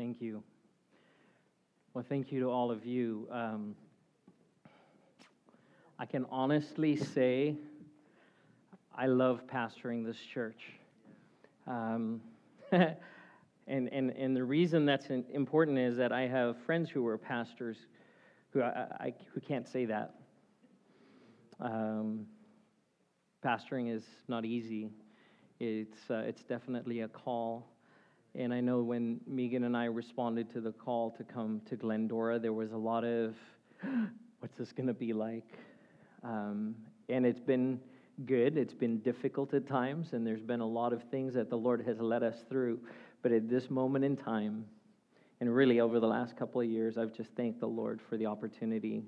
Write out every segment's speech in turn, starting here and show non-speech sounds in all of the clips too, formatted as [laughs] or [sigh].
Thank you. Well, thank you to all of you. Um, I can honestly say I love pastoring this church. Um, [laughs] and, and, and the reason that's important is that I have friends who are pastors who, I, I who can't say that. Um, pastoring is not easy. It's, uh, it's definitely a call. And I know when Megan and I responded to the call to come to Glendora, there was a lot of, [gasps] what's this going to be like? Um, and it's been good. It's been difficult at times, and there's been a lot of things that the Lord has led us through. But at this moment in time, and really over the last couple of years, I've just thanked the Lord for the opportunity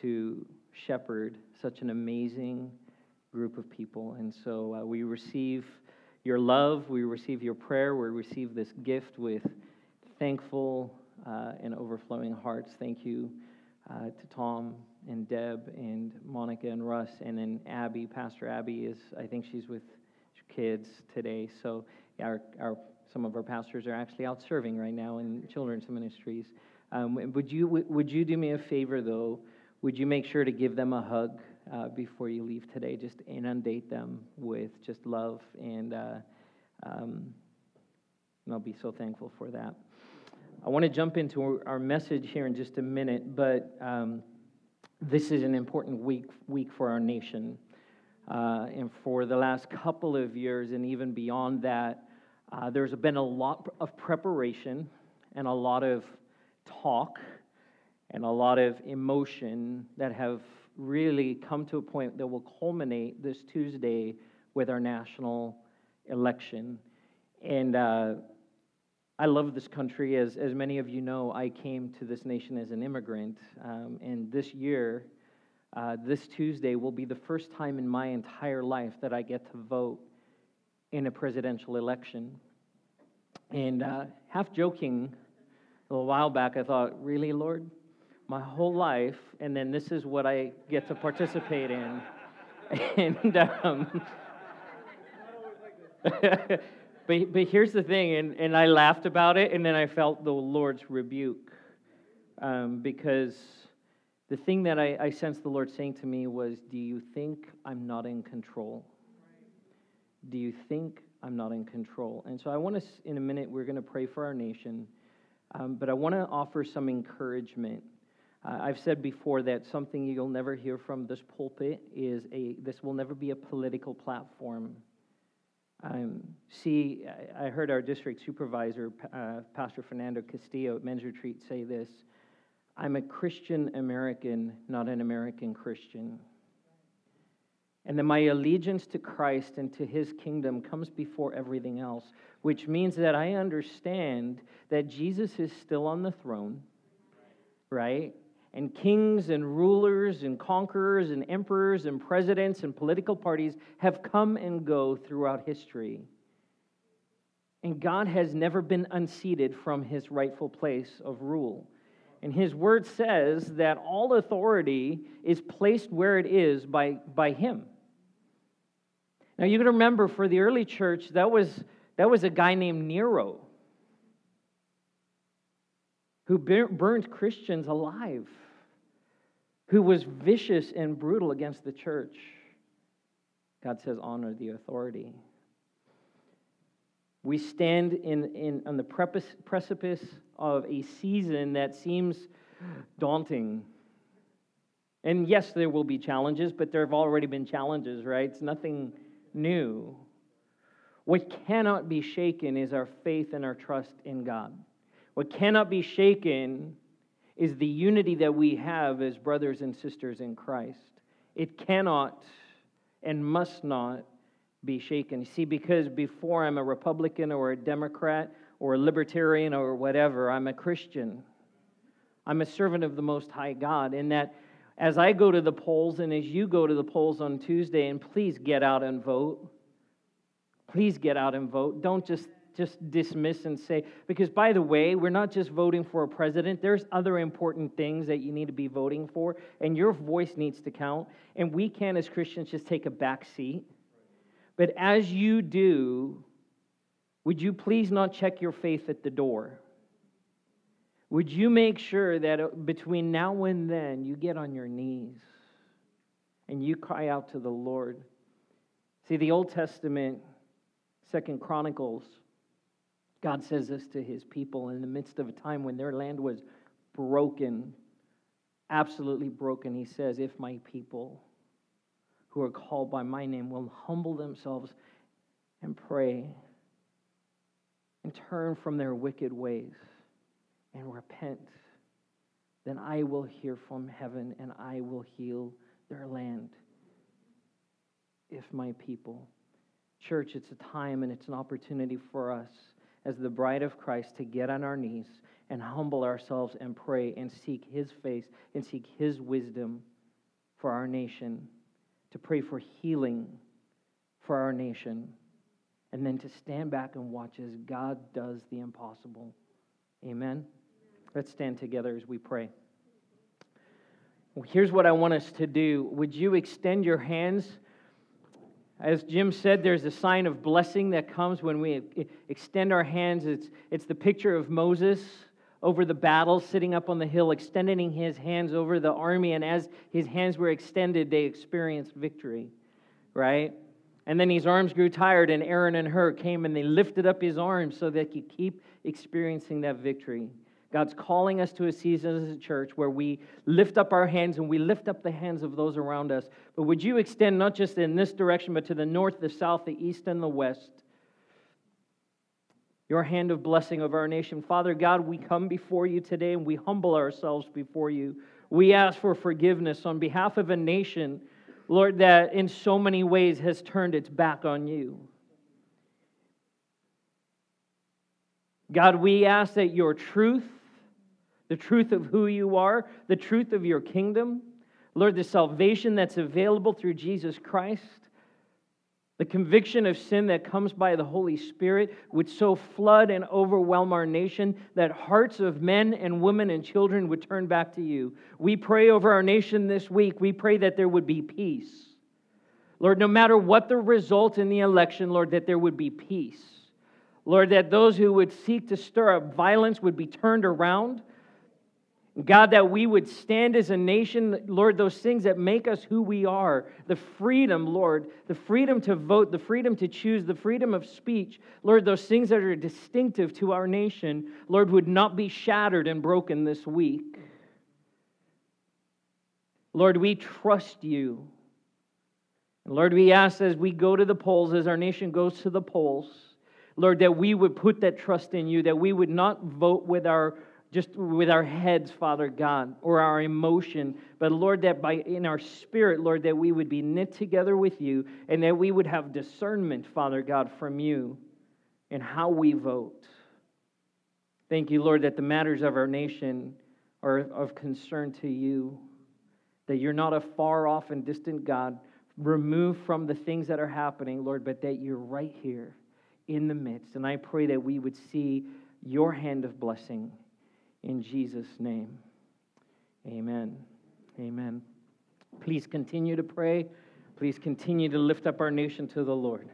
to shepherd such an amazing group of people. And so uh, we receive your love, we receive your prayer, we receive this gift with thankful uh, and overflowing hearts. Thank you uh, to Tom and Deb and Monica and Russ, and then Abby. Pastor Abby is, I think she's with kids today. So our, our some of our pastors are actually out serving right now in children's ministries. Um, would you would you do me a favor though? Would you make sure to give them a hug uh, before you leave today? Just inundate them with just love, and, uh, um, and I'll be so thankful for that. I want to jump into our message here in just a minute, but um, this is an important week week for our nation, uh, and for the last couple of years, and even beyond that, uh, there's been a lot of preparation and a lot of talk and a lot of emotion that have really come to a point that will culminate this Tuesday with our national election. And uh, I love this country. As, as many of you know, I came to this nation as an immigrant. Um, and this year, uh, this Tuesday, will be the first time in my entire life that I get to vote in a presidential election. And uh, half joking, a little while back, I thought, really, Lord? My whole life, and then this is what I get to participate in. [laughs] and um, [laughs] but, but here's the thing, and, and I laughed about it, and then I felt the Lord's rebuke um, because the thing that I, I sensed the Lord saying to me was, Do you think I'm not in control? Do you think I'm not in control? And so I want to, in a minute, we're going to pray for our nation, um, but I want to offer some encouragement uh, I've said before that something you'll never hear from this pulpit is a, this will never be a political platform. Um, see, I heard our district supervisor, uh, Pastor Fernando Castillo at Men's Retreat, say this I'm a Christian American, not an American Christian. And that my allegiance to Christ and to his kingdom comes before everything else, which means that I understand that Jesus is still on the throne, right? And kings and rulers and conquerors and emperors and presidents and political parties have come and go throughout history. And God has never been unseated from his rightful place of rule. And his word says that all authority is placed where it is by, by him. Now you can remember for the early church, that was, that was a guy named Nero who burned Christians alive who was vicious and brutal against the church. God says, honor the authority. We stand in, in, on the precipice of a season that seems daunting. And yes, there will be challenges, but there have already been challenges, right? It's nothing new. What cannot be shaken is our faith and our trust in God. What cannot be shaken is the unity that we have as brothers and sisters in Christ. It cannot and must not be shaken. See, because before I'm a Republican or a Democrat or a Libertarian or whatever, I'm a Christian. I'm a servant of the Most High God. In that, as I go to the polls and as you go to the polls on Tuesday, and please get out and vote. Please get out and vote. Don't just just dismiss and say, because by the way, we're not just voting for a president, there's other important things that you need to be voting for, and your voice needs to count. And we can, as Christians, just take a back seat. But as you do, would you please not check your faith at the door? would you make sure that uh, between now and then you get on your knees and you cry out to the Lord? See, the Old Testament, Second Chronicles, God says this to his people in the midst of a time when their land was broken, absolutely broken. He says, If my people who are called by my name will humble themselves and pray and turn from their wicked ways and repent, then I will hear from heaven and I will heal their land. If my people. Church, it's a time and it's an opportunity for us as the bride of Christ to get on our knees and humble ourselves and pray and seek His face and seek His wisdom for our nation, to pray for healing for our nation, and then to stand back and watch as God does the impossible. Amen. Let's stand together as we pray. Here's what I want us to do. Would you extend your hands? As Jim said, there's a sign of blessing that comes when we extend our hands. It's, it's the picture of Moses over the battle, sitting up on the hill, extending his hands over the army. And as his hands were extended, they experienced victory, right? And then his arms grew tired, and Aaron and Hur came and they lifted up his arms so that he could keep experiencing that victory. God's calling us to a season as a church where we lift up our hands and we lift up the hands of those around us. But would you extend not just in this direction, but to the north, the south, the east, and the west? Your hand of blessing over our nation. Father God, we come before you today and we humble ourselves before you. We ask for forgiveness on behalf of a nation, Lord, that in so many ways has turned its back on you. God, we ask that your truth the truth of who you are, the truth of your kingdom. Lord, the salvation that's available through Jesus Christ, the conviction of sin that comes by the Holy Spirit would so flood and overwhelm our nation that hearts of men and women and children would turn back to you. We pray over our nation this week. We pray that there would be peace. Lord, no matter what the result in the election, Lord, that there would be peace. Lord, that those who would seek to stir up violence would be turned around. God, that we would stand as a nation, Lord, those things that make us who we are, the freedom, Lord, the freedom to vote, the freedom to choose, the freedom of speech, Lord, those things that are distinctive to our nation, Lord, would not be shattered and broken this week. Lord, we trust you. And Lord, we ask as we go to the polls, as our nation goes to the polls, Lord, that we would put that trust in you, that we would not vote with our just with our heads, Father God, or our emotion, but Lord, that by in our spirit, Lord, that we would be knit together with you and that we would have discernment, Father God, from you in how we vote. Thank you, Lord, that the matters of our nation are of concern to you, that you're not a far off and distant God, removed from the things that are happening, Lord, but that you're right here in the midst. And I pray that we would see your hand of blessing in Jesus' name. Amen. Amen. Please continue to pray. Please continue to lift up our nation to the Lord.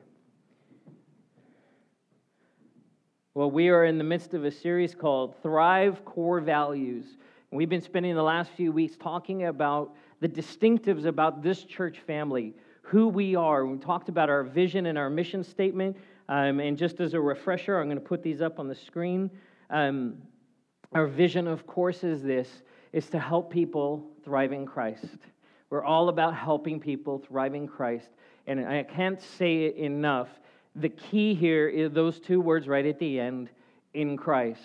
Well, we are in the midst of a series called Thrive Core Values. And we've been spending the last few weeks talking about the distinctives about this church family, who we are. We talked about our vision and our mission statement. Um, and just as a refresher, I'm going to put these up on the screen. Um, our vision, of course, is this is to help people thrive in Christ. We're all about helping people thrive in Christ. And I can't say it enough. The key here is those two words right at the end in Christ.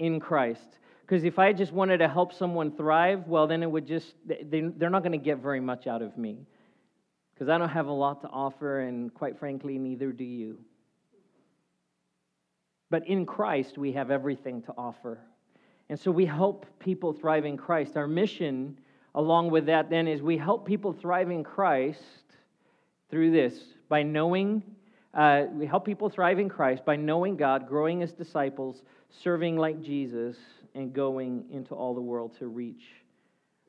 In Christ. Because if I just wanted to help someone thrive, well, then it would just, they're not going to get very much out of me. Because I don't have a lot to offer, and quite frankly, neither do you. But in Christ, we have everything to offer. And so we help people thrive in Christ. Our mission, along with that, then, is we help people thrive in Christ through this by knowing, uh, we help people thrive in Christ by knowing God, growing as disciples, serving like Jesus, and going into all the world to reach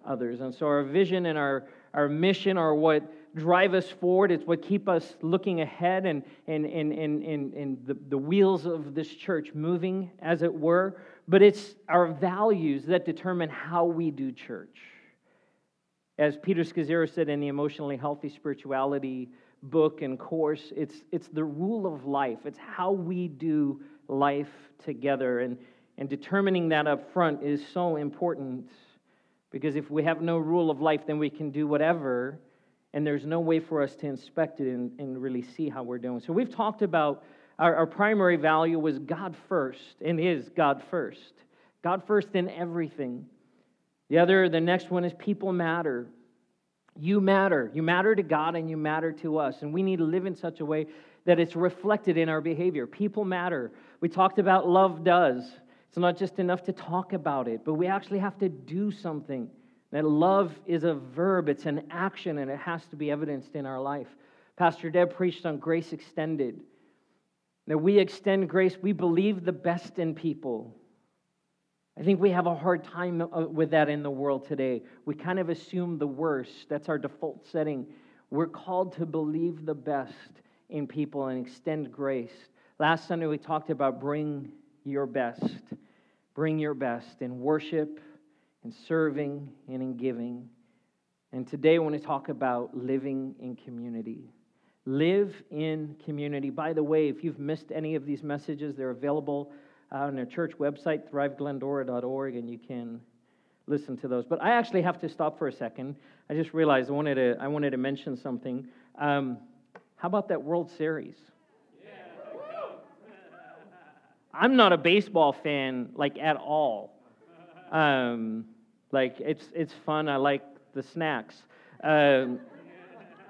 others. And so our vision and our, our mission are what drive us forward. It's what keep us looking ahead and, and, and, and, and, and the, the wheels of this church moving, as it were. But it's our values that determine how we do church. As Peter Scazzero said in the Emotionally Healthy Spirituality book and course, it's, it's the rule of life. It's how we do life together. And, and determining that up front is so important because if we have no rule of life, then we can do whatever, and there's no way for us to inspect it and, and really see how we're doing. So we've talked about our, our primary value was God first, and is God first. God first in everything. The other, the next one is people matter. You matter. You matter to God and you matter to us. And we need to live in such a way that it's reflected in our behavior. People matter. We talked about love does. It's not just enough to talk about it, but we actually have to do something. That love is a verb, it's an action, and it has to be evidenced in our life. Pastor Deb preached on grace extended. That we extend grace, we believe the best in people. I think we have a hard time uh, with that in the world today. We kind of assume the worst. That's our default setting. We're called to believe the best in people and extend grace. Last Sunday, we talked about bring your best. Bring your best in worship, in serving, and in giving. And today I want to talk about living in community. Live in community. By the way, if you've missed any of these messages, they're available on our church website, thriveglendora.org, and you can listen to those. But I actually have to stop for a second. I just realized I wanted to, I wanted to mention something. Um, how about that World Series? I'm not a baseball fan like at all. Um, like it's it's fun. I like the snacks, um,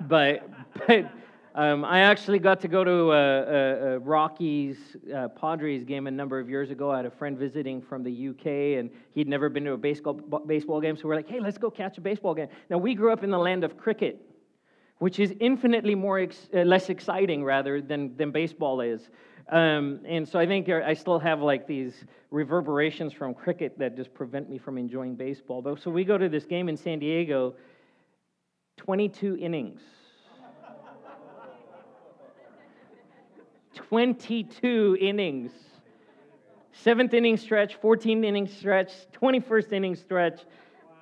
but but um, I actually got to go to a, a, a Rockies uh, Padres game a number of years ago. I had a friend visiting from the UK, and he'd never been to a baseball baseball game. So we're like, hey, let's go catch a baseball game. Now we grew up in the land of cricket, which is infinitely more ex- uh, less exciting rather than than baseball is. Um, and so I think I still have like these reverberations from cricket that just prevent me from enjoying baseball. But so we go to this game in San Diego, 22 innings. 22 innings. Seventh inning stretch, 14th inning stretch, 21st inning stretch.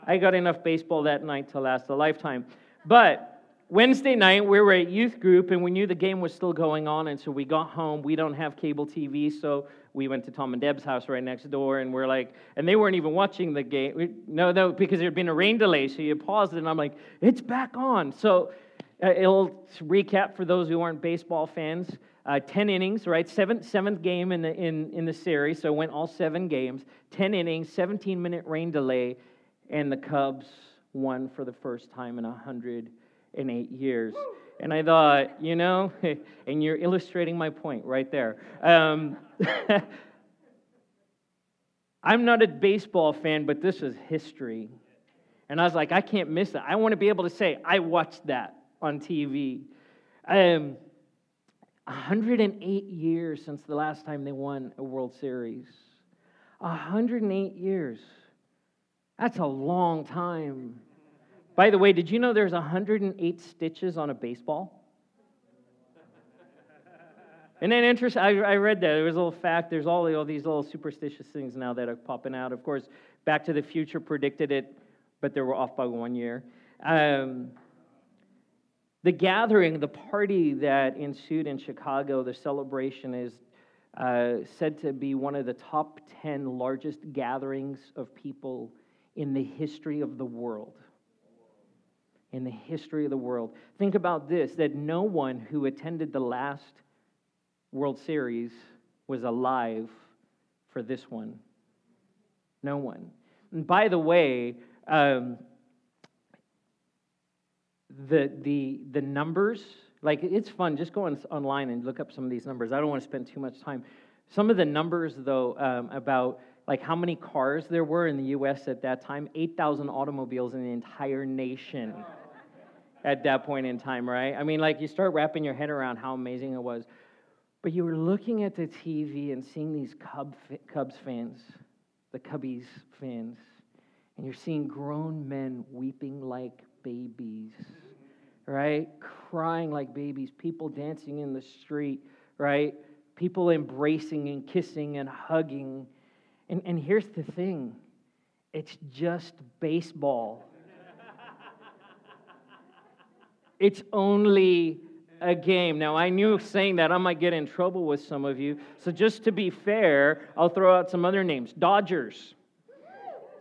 I got enough baseball that night to last a lifetime. But Wednesday night, we were at youth group and we knew the game was still going on. And so we got home. We don't have cable TV. So we went to Tom and Deb's house right next door. And we're like, and they weren't even watching the game. No, no, because there had been a rain delay. So you paused it. And I'm like, it's back on. So uh, it'll recap for those who aren't baseball fans. Uh, 10 innings, right? Seventh, seventh game in the, in, in the series. So went all seven games. 10 innings, 17 minute rain delay. And the Cubs won for the first time in 100 in eight years. And I thought, you know, [laughs] and you're illustrating my point right there. Um, [laughs] I'm not a baseball fan, but this is history. And I was like, I can't miss that. I want to be able to say, I watched that on TV. Um, 108 years since the last time they won a World Series. 108 years. That's a long time. By the way, did you know there's 108 stitches on a baseball? And then interesting, I, read that. There was a little fact. There's all, all these little superstitious things now that are popping out. Of course, Back to the Future predicted it, but they were off by one year. Um, the gathering, the party that ensued in Chicago, the celebration is uh, said to be one of the top 10 largest gatherings of people in the history of the world in the history of the world. Think about this that no one who attended the last World Series was alive for this one. No one. And by the way, um, the, the, the numbers, like it's fun, just go on, online and look up some of these numbers. I don't want to spend too much time. Some of the numbers, though, um, about like how many cars there were in the US at that time 8,000 automobiles in the entire nation at that point in time, right? I mean, like you start wrapping your head around how amazing it was. But you were looking at the TV and seeing these Cub, Cubs fans, the Cubbies fans, and you're seeing grown men weeping like babies right? Crying like babies, people dancing in the street, right? People embracing and kissing and hugging. And, and here's the thing it's just baseball. It's only a game. Now, I knew saying that I might get in trouble with some of you. So, just to be fair, I'll throw out some other names Dodgers,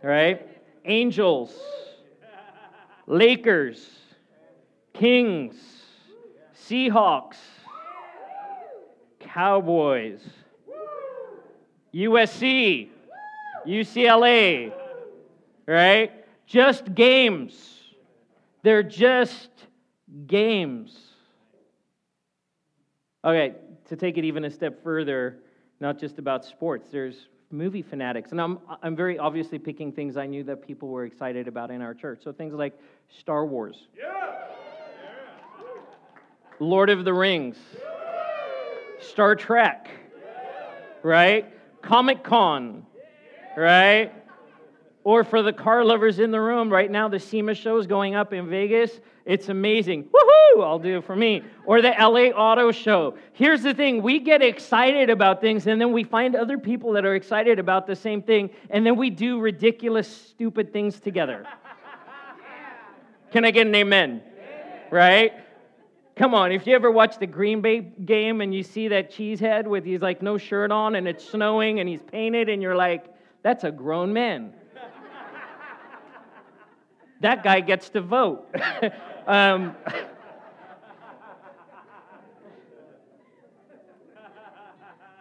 right? Angels, Lakers, Kings, Seahawks, Cowboys, USC, UCLA, right? Just games. They're just games. Okay, to take it even a step further, not just about sports, there's movie fanatics. And I'm, I'm very obviously picking things I knew that people were excited about in our church. So things like Star Wars, yeah. Lord of the Rings, Star Trek, right? Comic Con, right? Or for the car lovers in the room, right now the SEMA show is going up in Vegas. It's amazing. Woohoo! I'll do it for me. Or the LA Auto Show. Here's the thing we get excited about things, and then we find other people that are excited about the same thing, and then we do ridiculous, stupid things together. Can I get an amen? Right? Come on, if you ever watch the Green Bay game and you see that cheesehead with he's like no shirt on and it's snowing and he's painted and you're like, that's a grown man. That guy gets to vote. [laughs] um,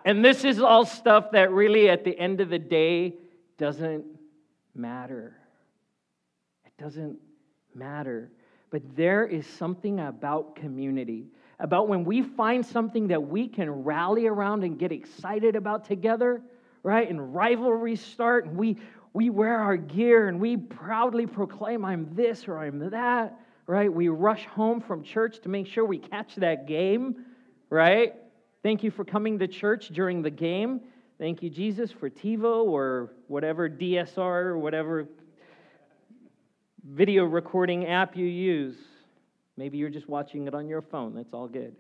and this is all stuff that really, at the end of the day, doesn't matter. It doesn't matter. But there is something about community, about when we find something that we can rally around and get excited about together, right? And rivalries start, and we, we wear our gear and we proudly proclaim, I'm this or I'm that, right? We rush home from church to make sure we catch that game, right? Thank you for coming to church during the game. Thank you, Jesus, for TiVo or whatever DVR or whatever video recording app you use. Maybe you're just watching it on your phone. That's all good.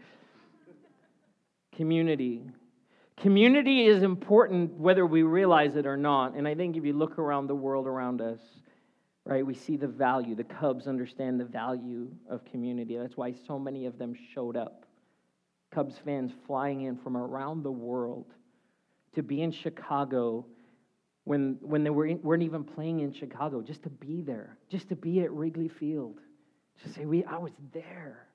Community. Community is important whether we realize it or not. And I think if you look around the world around us, right, we see the value. The Cubs understand the value of community. That's why so many of them showed up. Cubs fans flying in from around the world to be in Chicago when, when they were in, weren't even playing in Chicago, just to be there, just to be at Wrigley Field, to say, we, I was there.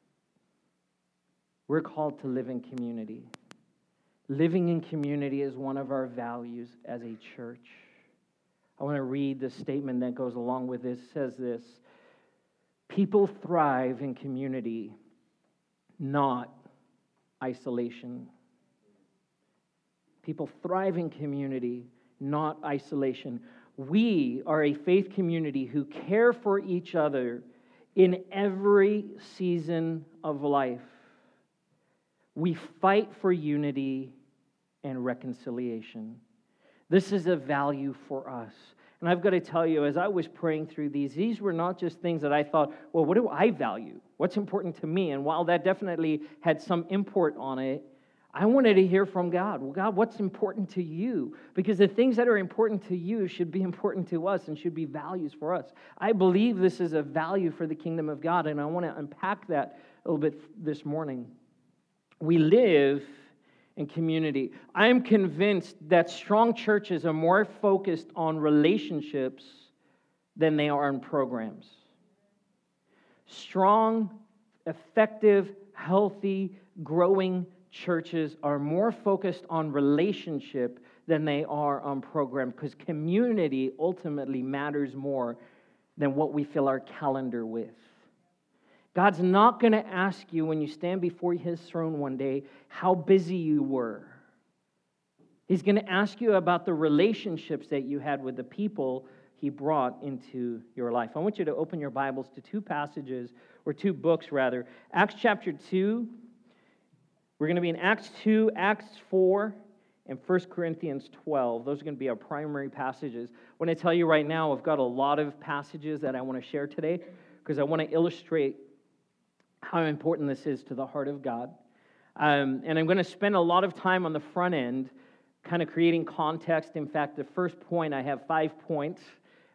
We're called to live in community. Living in community is one of our values as a church. I want to read the statement that goes along with this. It says this People thrive in community, not isolation. People thrive in community, not isolation. We are a faith community who care for each other in every season of life. We fight for unity and reconciliation. This is a value for us. And I've got to tell you, as I was praying through these, these were not just things that I thought, well, what do I value? What's important to me? And while that definitely had some import on it, I wanted to hear from God. Well, God, what's important to you? Because the things that are important to you should be important to us and should be values for us. I believe this is a value for the kingdom of God, and I want to unpack that a little bit this morning. We live in community. I am convinced that strong churches are more focused on relationships than they are on programs. Strong, effective, healthy, growing churches are more focused on relationship than they are on program because community ultimately matters more than what we fill our calendar with. God's not going to ask you when you stand before his throne one day how busy you were. He's going to ask you about the relationships that you had with the people he brought into your life. I want you to open your Bibles to two passages, or two books rather. Acts chapter 2 we're going to be in Acts 2, Acts 4, and 1 Corinthians 12. Those are going to be our primary passages. When I tell you right now, I've got a lot of passages that I want to share today because I want to illustrate how important this is to the heart of God. Um, and I'm going to spend a lot of time on the front end, kind of creating context. In fact, the first point, I have five points.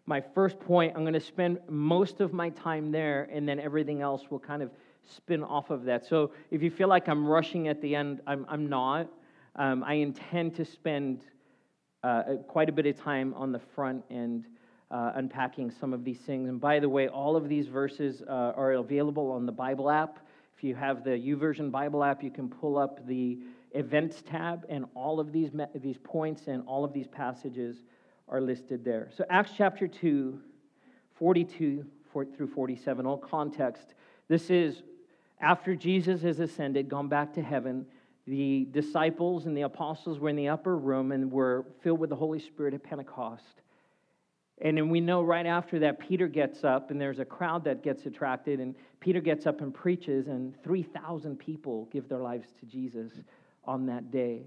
My first point, I'm going to spend most of my time there, and then everything else will kind of spin off of that. So if you feel like I'm rushing at the end, I'm, I'm not. Um, I intend to spend uh, quite a bit of time on the front end uh, unpacking some of these things. And by the way, all of these verses uh, are available on the Bible app. If you have the YouVersion Bible app, you can pull up the events tab, and all of these, these points and all of these passages are listed there. So, Acts chapter 2, 42 through 47, all context. This is after Jesus has ascended, gone back to heaven. The disciples and the apostles were in the upper room and were filled with the Holy Spirit at Pentecost. And then we know right after that, Peter gets up, and there's a crowd that gets attracted, and Peter gets up and preaches, and 3,000 people give their lives to Jesus on that day.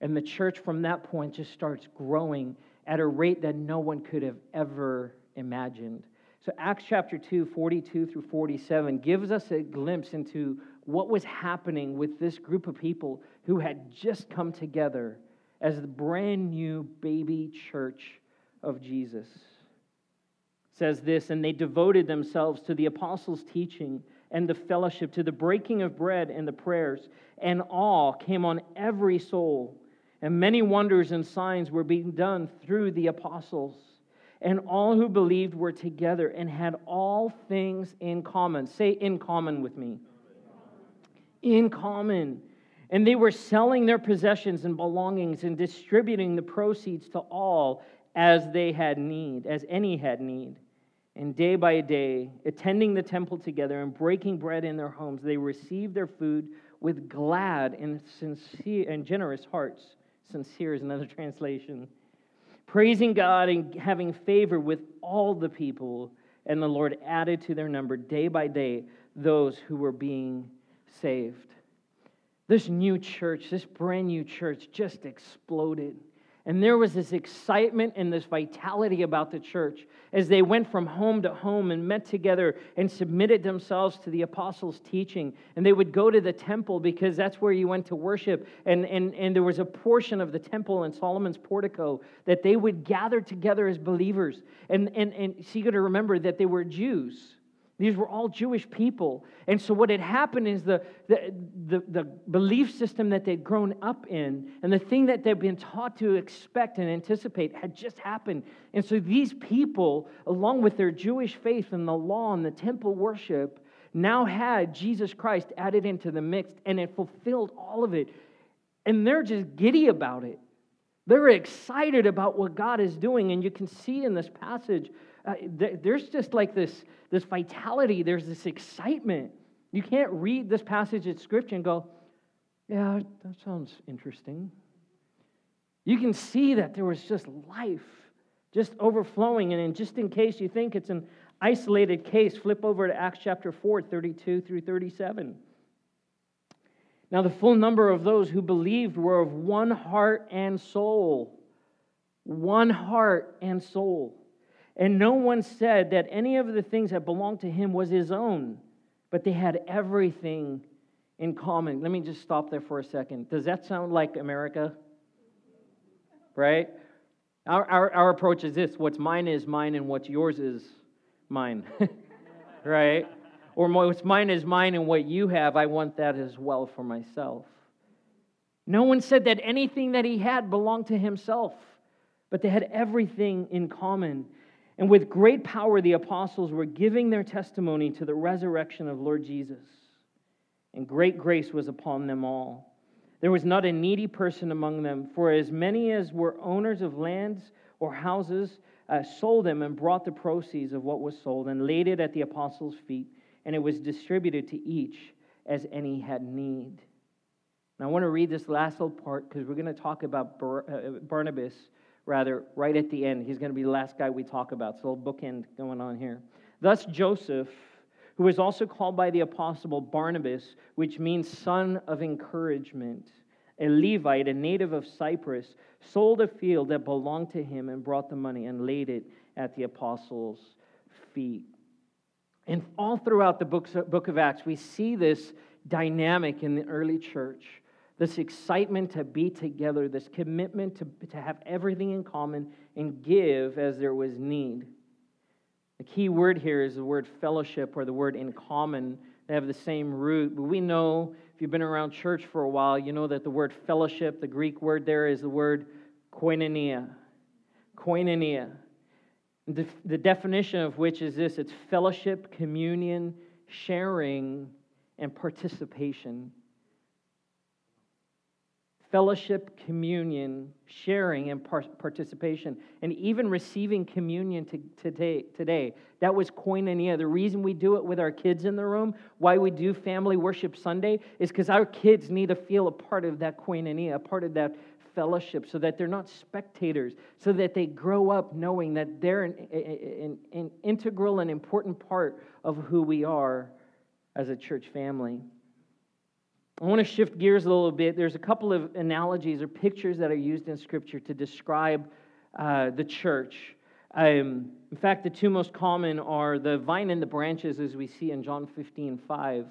And the church from that point just starts growing at a rate that no one could have ever imagined. So, Acts chapter 2, 42 through 47, gives us a glimpse into what was happening with this group of people who had just come together as the brand new baby church of Jesus. It says this, and they devoted themselves to the apostles' teaching and the fellowship, to the breaking of bread and the prayers, and awe came on every soul. And many wonders and signs were being done through the apostles. And all who believed were together and had all things in common. Say in common with me. In common. And they were selling their possessions and belongings and distributing the proceeds to all as they had need, as any had need. And day by day, attending the temple together and breaking bread in their homes, they received their food with glad and sincere and generous hearts. Sincere is another [laughs] translation. Praising God and having favor with all the people. And the Lord added to their number day by day those who were being saved. This new church, this brand new church, just exploded. And there was this excitement and this vitality about the church as they went from home to home and met together and submitted themselves to the apostles' teaching. And they would go to the temple because that's where you went to worship. And, and, and there was a portion of the temple in Solomon's portico that they would gather together as believers. And, and, and so you got to remember that they were Jews. These were all Jewish people. And so, what had happened is the, the, the, the, belief system that they'd grown up in and the thing that they'd been taught to expect and anticipate had just happened. And so, these people, along with their Jewish faith and the law and the temple worship, now had Jesus Christ added into the mix and it fulfilled all of it. And they're just giddy about it. They're excited about what God is doing. And you can see in this passage uh, th- there's just like this, this vitality, there's this excitement. You can't read this passage of Scripture and go, yeah, that sounds interesting. You can see that there was just life, just overflowing. And just in case you think it's an isolated case, flip over to Acts chapter 4, 32 through 37. Now, the full number of those who believed were of one heart and soul. One heart and soul. And no one said that any of the things that belonged to him was his own, but they had everything in common. Let me just stop there for a second. Does that sound like America? Right? Our, our, our approach is this what's mine is mine, and what's yours is mine. [laughs] right? Or what's mine is mine, and what you have, I want that as well for myself. No one said that anything that he had belonged to himself, but they had everything in common. And with great power, the apostles were giving their testimony to the resurrection of Lord Jesus. And great grace was upon them all. There was not a needy person among them, for as many as were owners of lands or houses uh, sold them and brought the proceeds of what was sold and laid it at the apostles' feet, and it was distributed to each as any had need. Now, I want to read this last little part because we're going to talk about uh, Barnabas rather, right at the end. He's going to be the last guy we talk about. So, a little bookend going on here. Thus, Joseph, who was also called by the apostle Barnabas, which means son of encouragement, a Levite, a native of Cyprus, sold a field that belonged to him and brought the money and laid it at the apostles' feet. And all throughout the book of Acts, we see this dynamic in the early church this excitement to be together, this commitment to, to have everything in common and give as there was need. The key word here is the word fellowship or the word in common. They have the same root, but we know if you've been around church for a while, you know that the word fellowship, the Greek word there is the word koinonia. Koinonia. The, the definition of which is this it's fellowship, communion, sharing, and participation. Fellowship, communion, sharing, and participation, and even receiving communion to, today, today. That was koinonia. The reason we do it with our kids in the room, why we do Family Worship Sunday, is because our kids need to feel a part of that koinonia, a part of that fellowship so that they're not spectators, so that they grow up knowing that they're an, an, an, integral and important part of who we are as a church family. I want to shift gears a little bit. There's a couple of analogies or pictures that are used in Scripture to describe uh, the church. Um, in fact, the two most common are the vine and the branches, as we see in John 15 5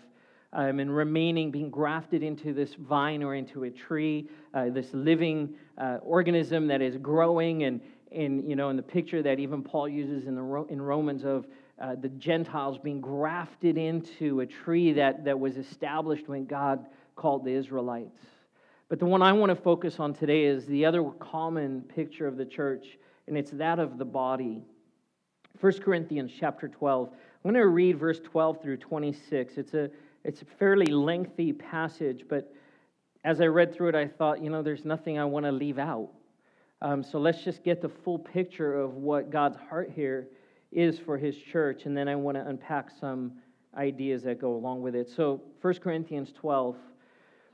um, and remaining, being grafted into this vine or into a tree, uh, this living uh, organism that is growing. And, and, you know, in the picture that even Paul uses in, the, in Romans of uh, the Gentiles being grafted into a tree that, that was established when God called the Israelites. But the one I want to focus on today is the other common picture of the church, and it's that of the body. 1 Corinthians chapter 12. I'm going to read verse 12 through 26. It's a it's a fairly lengthy passage, but as I read through it, I thought, you know, there's nothing I want to leave out. Um, so let's just get the full picture of what God's heart here is for his church, and then I want to unpack some ideas that go along with it. So, 1 Corinthians 12.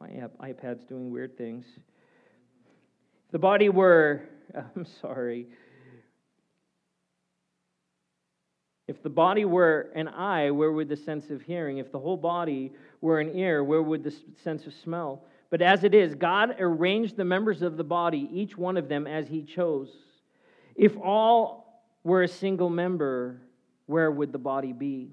my iPad's doing weird things. If the body were, [laughs] I'm sorry, If the body were an eye, where would the sense of hearing? If the whole body were an ear, where would the sense of smell? But as it is, God arranged the members of the body, each one of them as He chose. If all were a single member, where would the body be?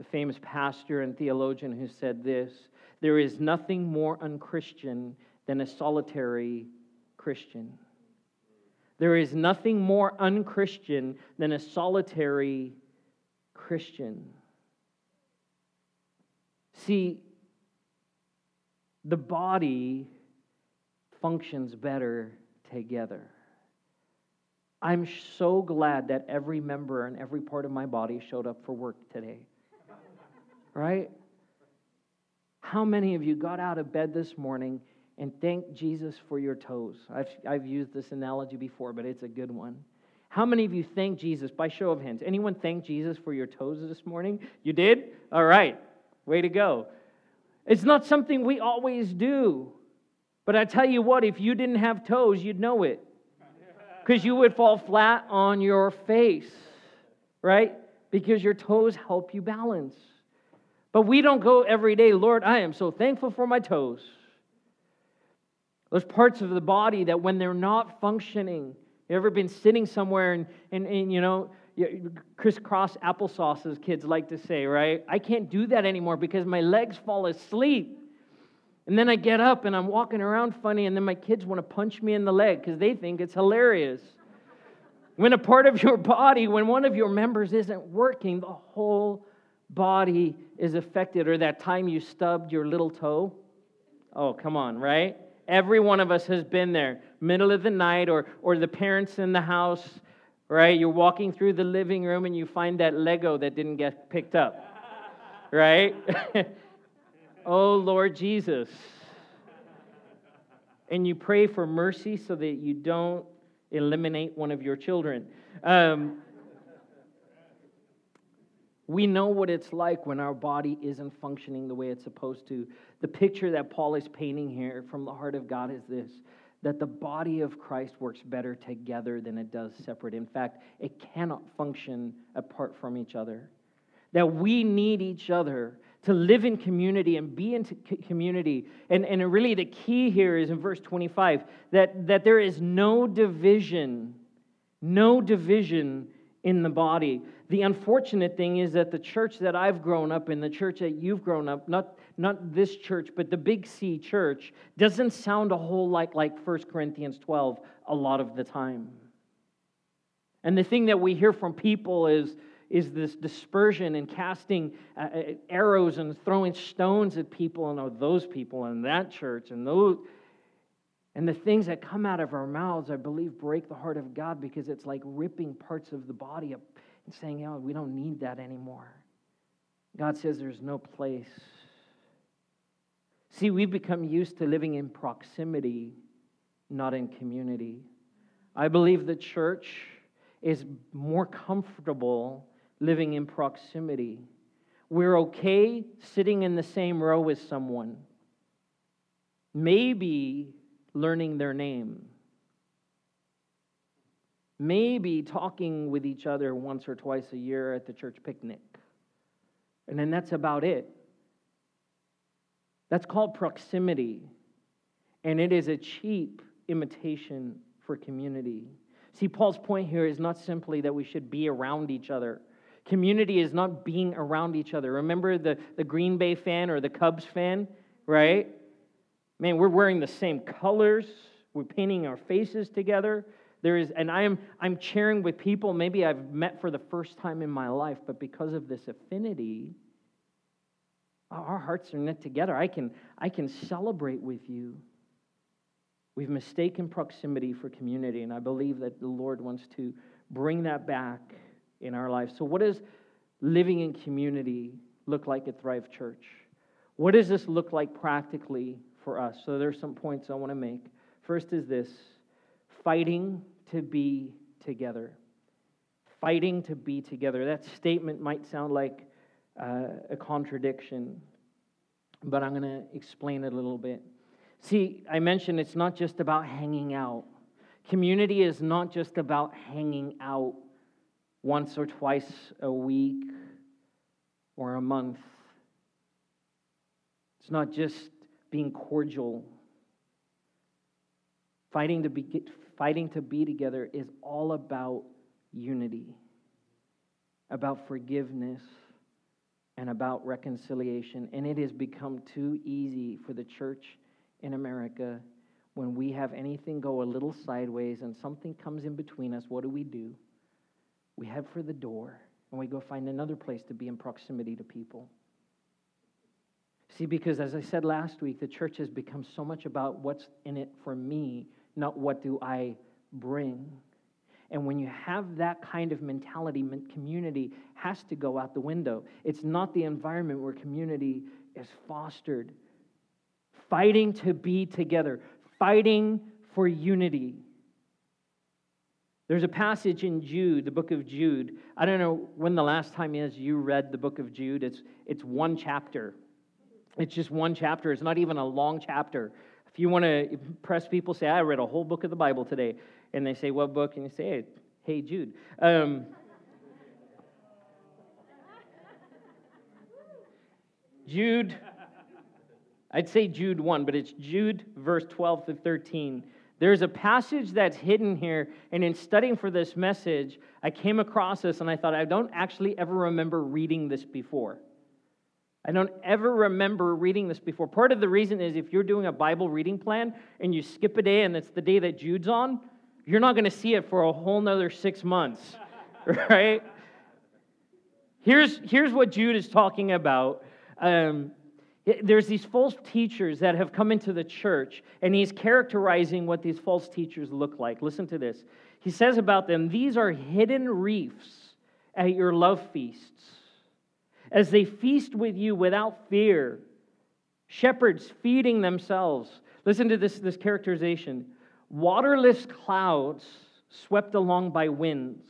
the famous pastor and theologian, who said this There is nothing more unchristian than a solitary Christian. There is nothing more unchristian than a solitary Christian. See, the body functions better together. I'm so glad that every member and every part of my body showed up for work today. Right? How many of you got out of bed this morning and thanked Jesus for your toes. I've, I've used this analogy before, but it's a good one. How many of you thank Jesus by show of hands? Anyone thank Jesus for your toes this morning? You did? All right. Way to go. It's not something we always do. But I tell you what, if you didn't have toes, you'd know it. Because you would fall flat on your face, right? Because your toes help you balance. But we don't go every day, Lord, I am so thankful for my toes. Those parts of the body that when they're not functioning, you ever been sitting somewhere and, and, and you know, crisscross applesauce, as kids like to say, right? I can't do that anymore because my legs fall asleep. And then I get up and I'm walking around funny, and then my kids want to punch me in the leg because they think it's hilarious. when a part of your body, when one of your members isn't working, the whole body is affected. Or that time you stubbed your little toe. Oh, come on, right? Every one of us has been there, middle of the night, or, or the parents in the house, right? You're walking through the living room and you find that Lego that didn't get picked up, right? [laughs] oh, Lord Jesus. And you pray for mercy so that you don't eliminate one of your children. Um, we know what it's like when our body isn't functioning the way it's supposed to. The picture that Paul is painting here from the heart of God is this that the body of Christ works better together than it does separate. In fact, it cannot function apart from each other. That we need each other to live in community and be in community. And, and really, the key here is in verse 25 that, that there is no division, no division in the body. The unfortunate thing is that the church that I've grown up in, the church that you've grown up, not, not this church, but the Big C church, doesn't sound a whole lot like 1 Corinthians 12 a lot of the time. And the thing that we hear from people is, is this dispersion and casting uh, uh arrows and throwing stones at people and oh, those people in that church and those. And the things that come out of our mouths, I believe, break the heart of God because it's like ripping parts of the body up and saying, oh, we don't need that anymore. God says there's no place. See, we've become used to living in proximity, not in community. I believe the church is more comfortable living in proximity. We're okay sitting in the same row as someone, maybe learning their name maybe talking with each other once or twice a year at the church picnic. And then that's about it. That's called proximity. And it is a cheap imitation for community. See, Paul's point here is not simply that we should be around each other. Community is not being around each other. Remember the, the Green Bay fan or the Cubs fan, right? Man, we're wearing the same colors, we're painting our faces together. There is, and I am I'm sharing with people maybe I've met for the first time in my life, but because of this affinity, our hearts are knit together. I can I can celebrate with you. We've mistaken proximity for community, and I believe that the Lord wants to bring that back in our lives. So, what does living in community look like at Thrive Church? What does this look like practically for us? So, there's some points I want to make. First is this fighting to be together. Fighting to be together. That statement might sound like uh, a contradiction, but I'm going to explain it a little bit. See, I mentioned it's not just about hanging out. Community is not just about hanging out once or twice a week or a month. It's not just being cordial. Fighting to be, fighting to be together is all about unity, about forgiveness, and about reconciliation. And it has become too easy for the church in America when we have anything go a little sideways and something comes in between us. What do we do? We head for the door and we go find another place to be in proximity to people. See, because as I said last week, the church has become so much about what's in it for me not what do I bring. And when you have that kind of mentality, community has to go out the window. It's not the environment where community is fostered. Fighting to be together, fighting for unity. There's a passage in Jude, the book of Jude. I don't know when the last time is you read the book of Jude. It's, it's one chapter. It's just one chapter. It's not even a long chapter. If you want to impress people, say, I read a whole book of the Bible today. And they say, What book? And you say, Hey, Jude. Um, Jude, I'd say Jude 1, but it's Jude verse 12 to 13. There's a passage that's hidden here, and in studying for this message, I came across this and I thought, I don't actually ever remember reading this before. I don't ever remember reading this before. Part of the reason is if you're doing a Bible reading plan and you skip a day and it's the day that Jude's on, you're not going to see it for a whole nother six months, [laughs] right? Here's, here's what Jude is talking about. Um, there's these false teachers that have come into the church, and he's characterizing what these false teachers look like. Listen to this. He says about them, These are hidden reefs at your love feasts, as they feast with you without fear, shepherds feeding themselves. Listen to this, this characterization waterless clouds swept along by winds,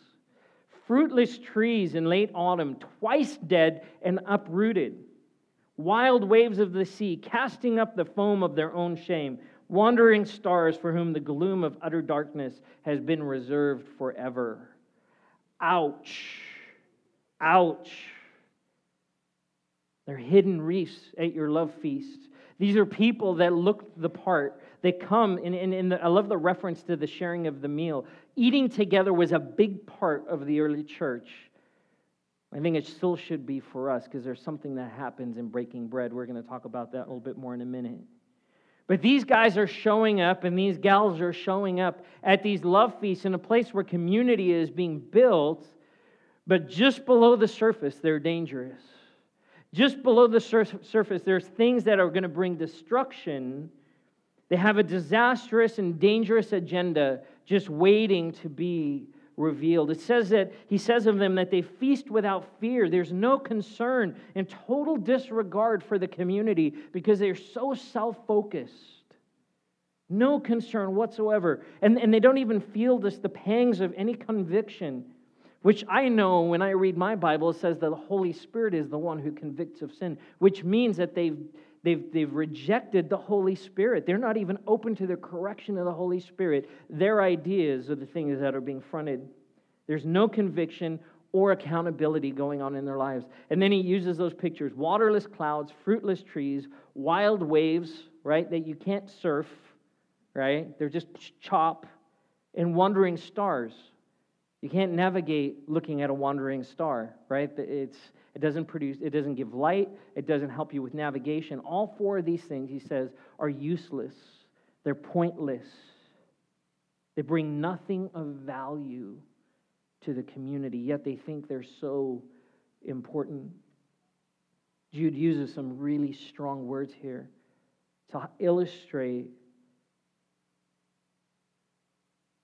fruitless trees in late autumn, twice dead and uprooted wild waves of the sea, casting up the foam of their own shame, wandering stars for whom the gloom of utter darkness has been reserved forever. Ouch. Ouch. They're hidden reefs at your love feast. These are people that look the part. They come, and, and, and I love the reference to the sharing of the meal. Eating together was a big part of the early church. I think it still should be for us because there's something that happens in breaking bread. We're going to talk about that a little bit more in a minute. But these guys are showing up and these gals are showing up at these love feasts in a place where community is being built, but just below the surface, they're dangerous. Just below the sur- surface, there's things that are going to bring destruction. They have a disastrous and dangerous agenda just waiting to be revealed. It says that he says of them that they feast without fear. There's no concern and total disregard for the community because they're so self focused. No concern whatsoever. And, and they don't even feel this, the pangs of any conviction, which I know when I read my Bible, it says that the Holy Spirit is the one who convicts of sin, which means that they've They've, they've rejected the Holy Spirit. They're not even open to the correction of the Holy Spirit. Their ideas are the things that are being fronted. There's no conviction or accountability going on in their lives. And then he uses those pictures waterless clouds, fruitless trees, wild waves, right, that you can't surf, right? They're just chop, and wandering stars. You can't navigate looking at a wandering star, right? It's, it doesn't produce, it doesn't give light, it doesn't help you with navigation. All four of these things, he says, are useless. They're pointless. They bring nothing of value to the community, yet they think they're so important. Jude uses some really strong words here to illustrate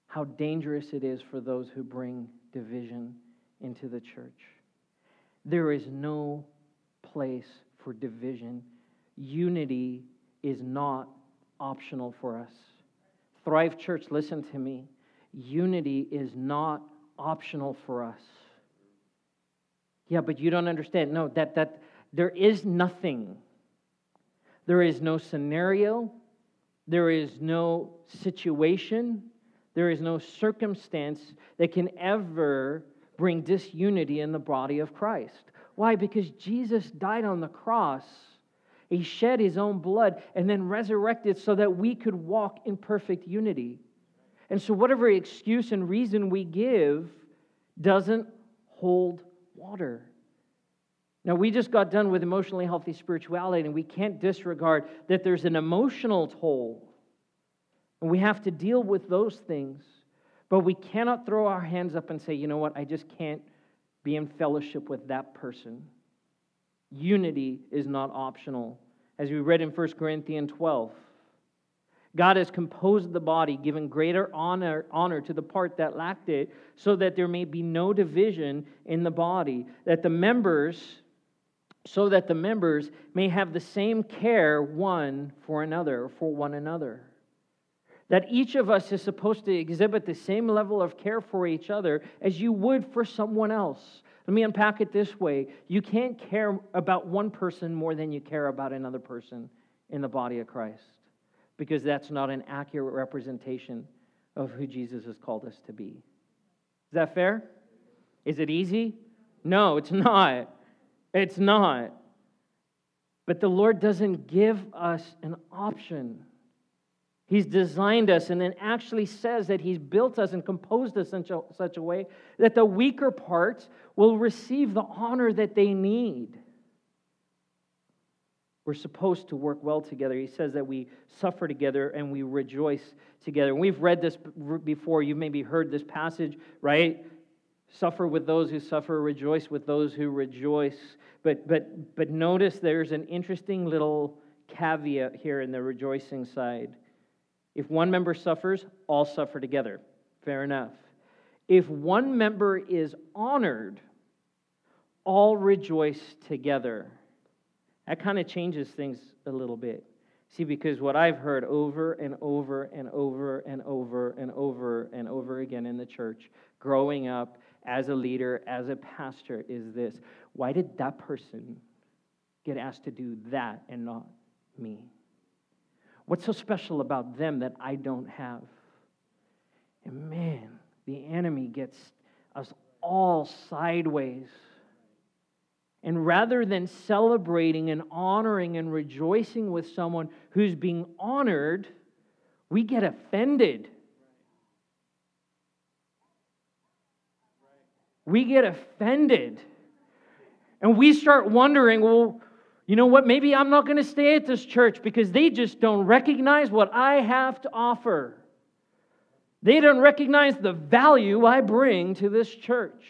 how dangerous it is for those who bring division into the church. There is no place for division. Unity is not optional for us. Thrive Church, listen to me. Unity is not optional for us. Yeah, but you don't understand. No, that, that there is nothing. There is no scenario. There is no situation. There is no circumstance that can ever bring disunity in the body of Christ. Why? Because Jesus died on the cross. He shed his own blood and then resurrected so that we could walk in perfect unity. And so, whatever excuse and reason we give doesn't hold water. Now, we just got done with emotionally healthy spirituality, and we can't disregard that there's an emotional toll. And we have to deal with those things. But we cannot throw our hands up and say, you know what, I just can't be in fellowship with that person. Unity is not optional. As we read in 1 Corinthians 12, God has composed the body, given greater honor, honor to the part that lacked it, so that there may be no division in the body, that the members, so that the members may have the same care one for another, for one another. That each of us is supposed to exhibit the same level of care for each other as you would for someone else. Let me unpack it this way you can't care about one person more than you care about another person in the body of Christ because that's not an accurate representation of who Jesus has called us to be. Is that fair? Is it easy? No, it's not. It's not. But the Lord doesn't give us an option. He's designed us and then actually says that He's built us and composed us in such a way that the weaker parts will receive the honor that they need. We're supposed to work well together. He says that we suffer together and we rejoice together. And we've read this before. You've maybe heard this passage, right? Suffer with those who suffer, rejoice with those who rejoice. But, but, but notice there's an interesting little caveat here in the rejoicing side. If one member suffers, all suffer together. Fair enough. If one member is honored, all rejoice together. That kind of changes things a little bit. See, because what I've heard over and over and over and over and over and over again in the church, growing up as a leader, as a pastor, is this why did that person get asked to do that and not me? What's so special about them that I don't have? And man, the enemy gets us all sideways and rather than celebrating and honoring and rejoicing with someone who's being honored, we get offended. We get offended. And we start wondering, well, you know what? Maybe I'm not going to stay at this church because they just don't recognize what I have to offer. They don't recognize the value I bring to this church.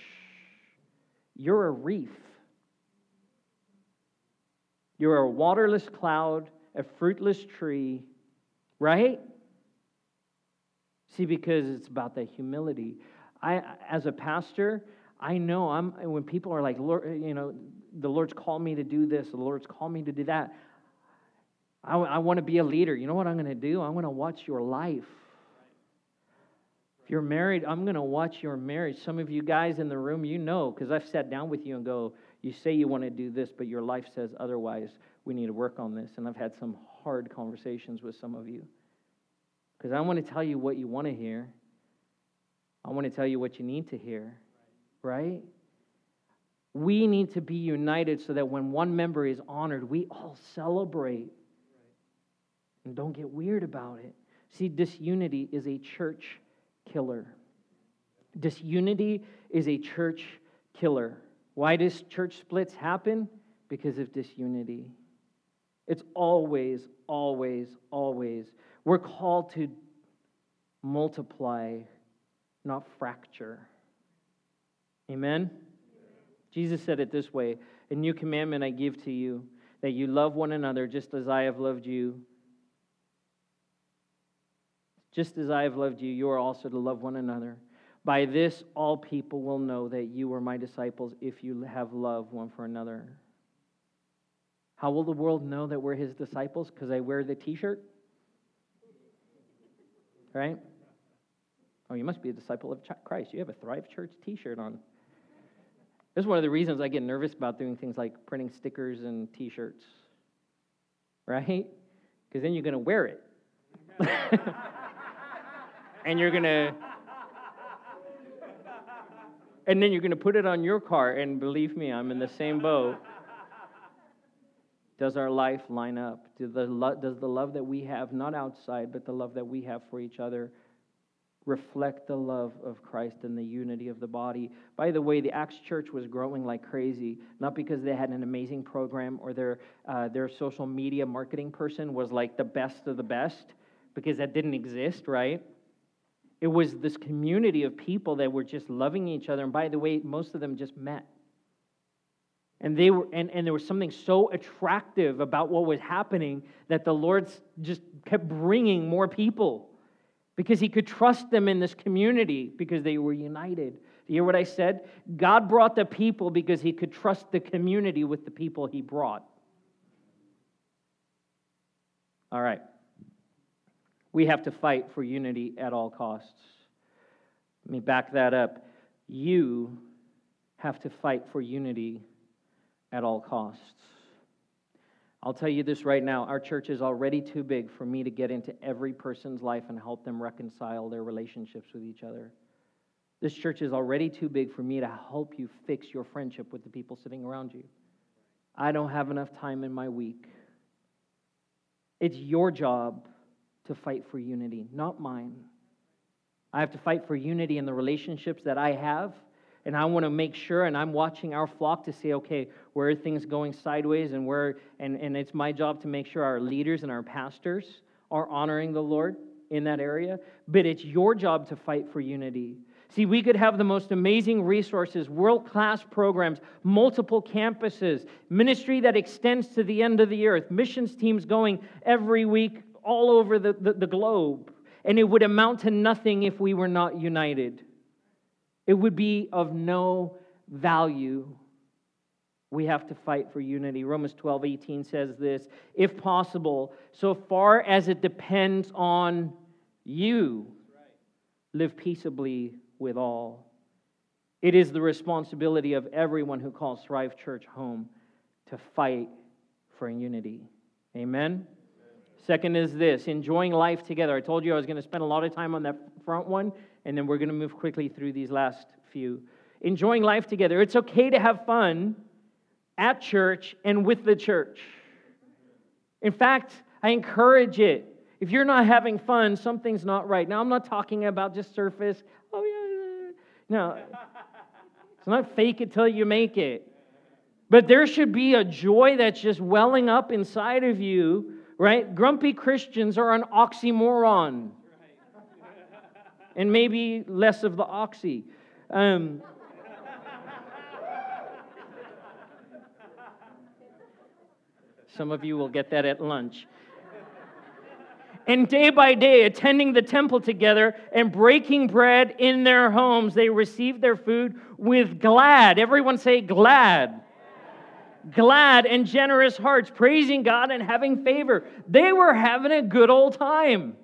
You're a reef. You're a waterless cloud, a fruitless tree, right? See, because it's about the humility. I, as a pastor, I know I'm when people are like, Lord, you know, the Lord's called me to do this, the Lord's called me to do that. I, I want to be a leader. You know what I'm going to do? I'm going to watch your life. If you're married, I'm going to watch your marriage. Some of you guys in the room, you know, because I've sat down with you and go, you say you want to do this, but your life says otherwise. We need to work on this. And I've had some hard conversations with some of you. Because I want to tell you what you want to hear. I want to tell you what you need to hear, right? We need to be united so that when one member is honored, we all celebrate. And don't get weird about it. See, disunity is a church killer. Disunity is a church killer. Why does church splits happen? Because of disunity. It's always, always, always. We're called to multiply, not fracture. Amen? Jesus said it this way A new commandment I give to you, that you love one another just as I have loved you. Just as I have loved you, you are also to love one another. By this, all people will know that you are my disciples if you have love one for another. How will the world know that we're his disciples? Because I wear the t shirt? Right? Oh, you must be a disciple of Christ. You have a Thrive Church t shirt on. This is one of the reasons I get nervous about doing things like printing stickers and t shirts. Right? Because then you're going to wear it. [laughs] and you're going to and then you're going to put it on your car, and believe me, I'm in the same boat. Does our life line up? Does the, lo- does the love that we have, not outside, but the love that we have for each other, reflect the love of Christ and the unity of the body? By the way, the Acts Church was growing like crazy, not because they had an amazing program or their, uh, their social media marketing person was like the best of the best, because that didn't exist, right? It was this community of people that were just loving each other. And by the way, most of them just met. And, they were, and, and there was something so attractive about what was happening that the Lord just kept bringing more people because he could trust them in this community because they were united. You hear what I said? God brought the people because he could trust the community with the people he brought. All right we have to fight for unity at all costs. Let me back that up. You have to fight for unity at all costs. I'll tell you this right now our church is already too big for me to get into every person's life and help them reconcile their relationships with each other. This church is already too big for me to help you fix your friendship with the people sitting around you. I don't have enough time in my week. It's your job to fight for unity, not mine. I have to fight for unity in the relationships that I have. And I want to make sure, and I'm watching our flock to say, okay, where are things going sideways, and where, and, and it's my job to make sure our leaders and our pastors are honoring the Lord in that area. But it's your job to fight for unity. See, we could have the most amazing resources, world class programs, multiple campuses, ministry that extends to the end of the earth, missions teams going every week all over the, the, the globe. And it would amount to nothing if we were not united. It would be of no value. We have to fight for unity. Romans 12, 18 says this if possible, so far as it depends on you, live peaceably with all. It is the responsibility of everyone who calls Thrive Church home to fight for unity. Amen? Second is this enjoying life together. I told you I was going to spend a lot of time on that front one, and then we're going to move quickly through these last few. Enjoying life together. It's okay to have fun at church and with the church. In fact, I encourage it. If you're not having fun, something's not right. Now, I'm not talking about just surface. Oh, yeah, no, it's not fake it till you make it. But there should be a joy that's just welling up inside of you, right? Grumpy Christians are an oxymoron. And maybe less of the oxy. Um, some of you will get that at lunch and day by day attending the temple together and breaking bread in their homes. They received their food with glad. Everyone say glad. Glad and generous hearts, praising God and having favor. They were having a good old time.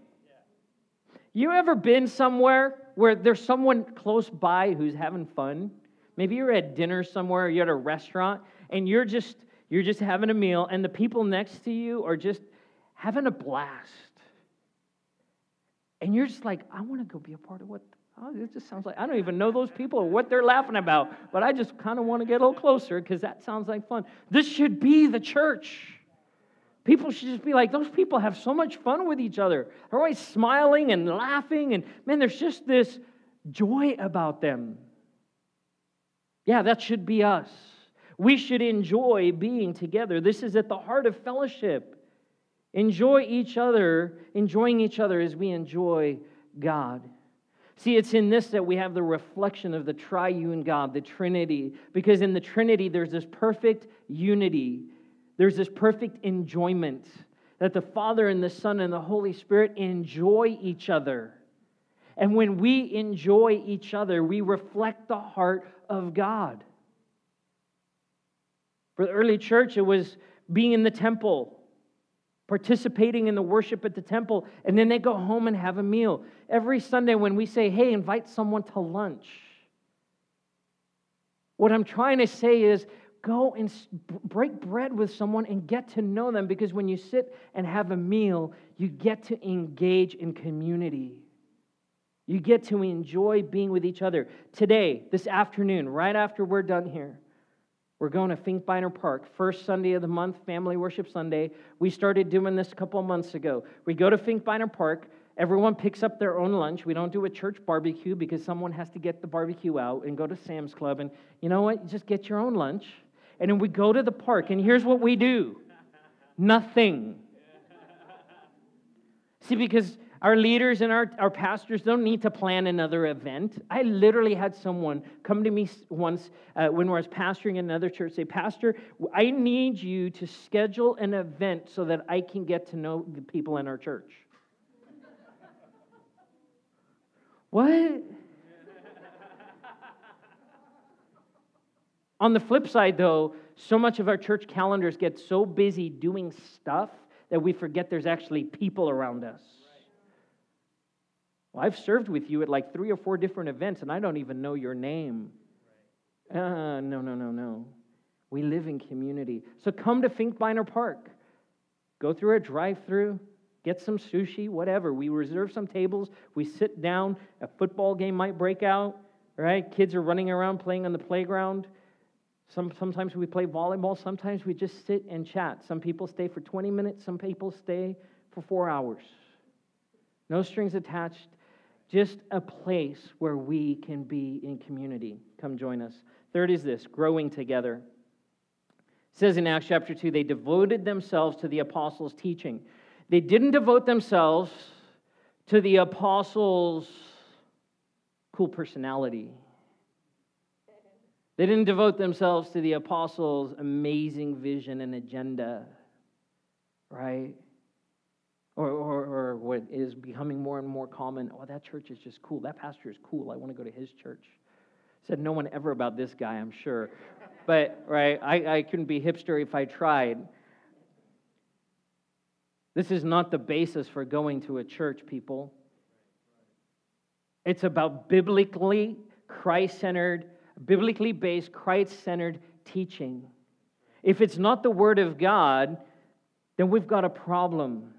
You ever been somewhere where there's someone close by who's having fun? Maybe you're at dinner somewhere, you're at a restaurant, and you're just you're just having a meal, and the people next to you are just having a blast and you're just like, I want to go be a part of what, oh, it just sounds like, I don't even know those people or what they're laughing about, but I just kind of want to get a little closer because that sounds like fun. This should be the church. People should just be like, those people have so much fun with each other. They're always smiling and laughing, and man, there's just this joy about them. Yeah, that should be us. We should enjoy being together. This is at the heart of fellowship. Enjoy each other, enjoying each other as we enjoy God. See, it's in this that we have the reflection of the triune God, the Trinity, because in the Trinity there's this perfect unity, there's this perfect enjoyment that the Father and the Son and the Holy Spirit enjoy each other. And when we enjoy each other, we reflect the heart of God. For the early church, it was being in the temple participating in the worship at the temple, and then they go home and have a meal. Every Sunday, when we say, hey, invite someone to lunch, what I'm trying to say is go and break bread with someone and get to know them because when you sit and have a meal, you get to engage in community. You get to enjoy being with each other. Today, this afternoon, right after we're done here, we're going to Finkbeiner Park, first Sunday of the month, Family Worship Sunday. We started doing this a couple months ago. We go to Finkbeiner Park. Everyone picks up their own lunch. We don't do a church barbecue because someone has to get the barbecue out and go to Sam's Club. And you know what? Just get your own lunch. And then we go to the park, and here's what we do nothing. See, because our leaders and our, our pastors don't need to plan another event. I literally had someone come to me once uh, when I was pastoring in another church say, Pastor, I need you to schedule an event so that I can get to know the people in our church. what? On the flip side, though, so much of our church calendars get so busy doing stuff that we forget there's actually people around us. Well, I've served with you at like three or four different events, and I don't even know your name. Uh, no, no, no, no. We live in community. So come to Finkbeiner Park. Go through a drive through, get some sushi, whatever. We reserve some tables. We sit down. A football game might break out, right? Kids are running around playing on the playground. Some, sometimes we play volleyball, sometimes we just sit and chat. Some people stay for 20 minutes, some people stay for four hours. No strings attached, just a place where we can be in community. Come join us. Third is this growing together. It says in Acts chapter 2, they devoted themselves to the apostles' teaching. They didn't devote themselves to the apostles' cool personality. They didn't devote themselves to the apostles' amazing vision and agenda, right? Or, or, or what is becoming more and more common oh, that church is just cool. That pastor is cool. I want to go to his church. Said no one ever about this guy, I'm sure. But, right, I, I couldn't be hipster if I tried. This is not the basis for going to a church, people. It's about biblically Christ centered, biblically based, Christ centered teaching. If it's not the Word of God, then we've got a problem.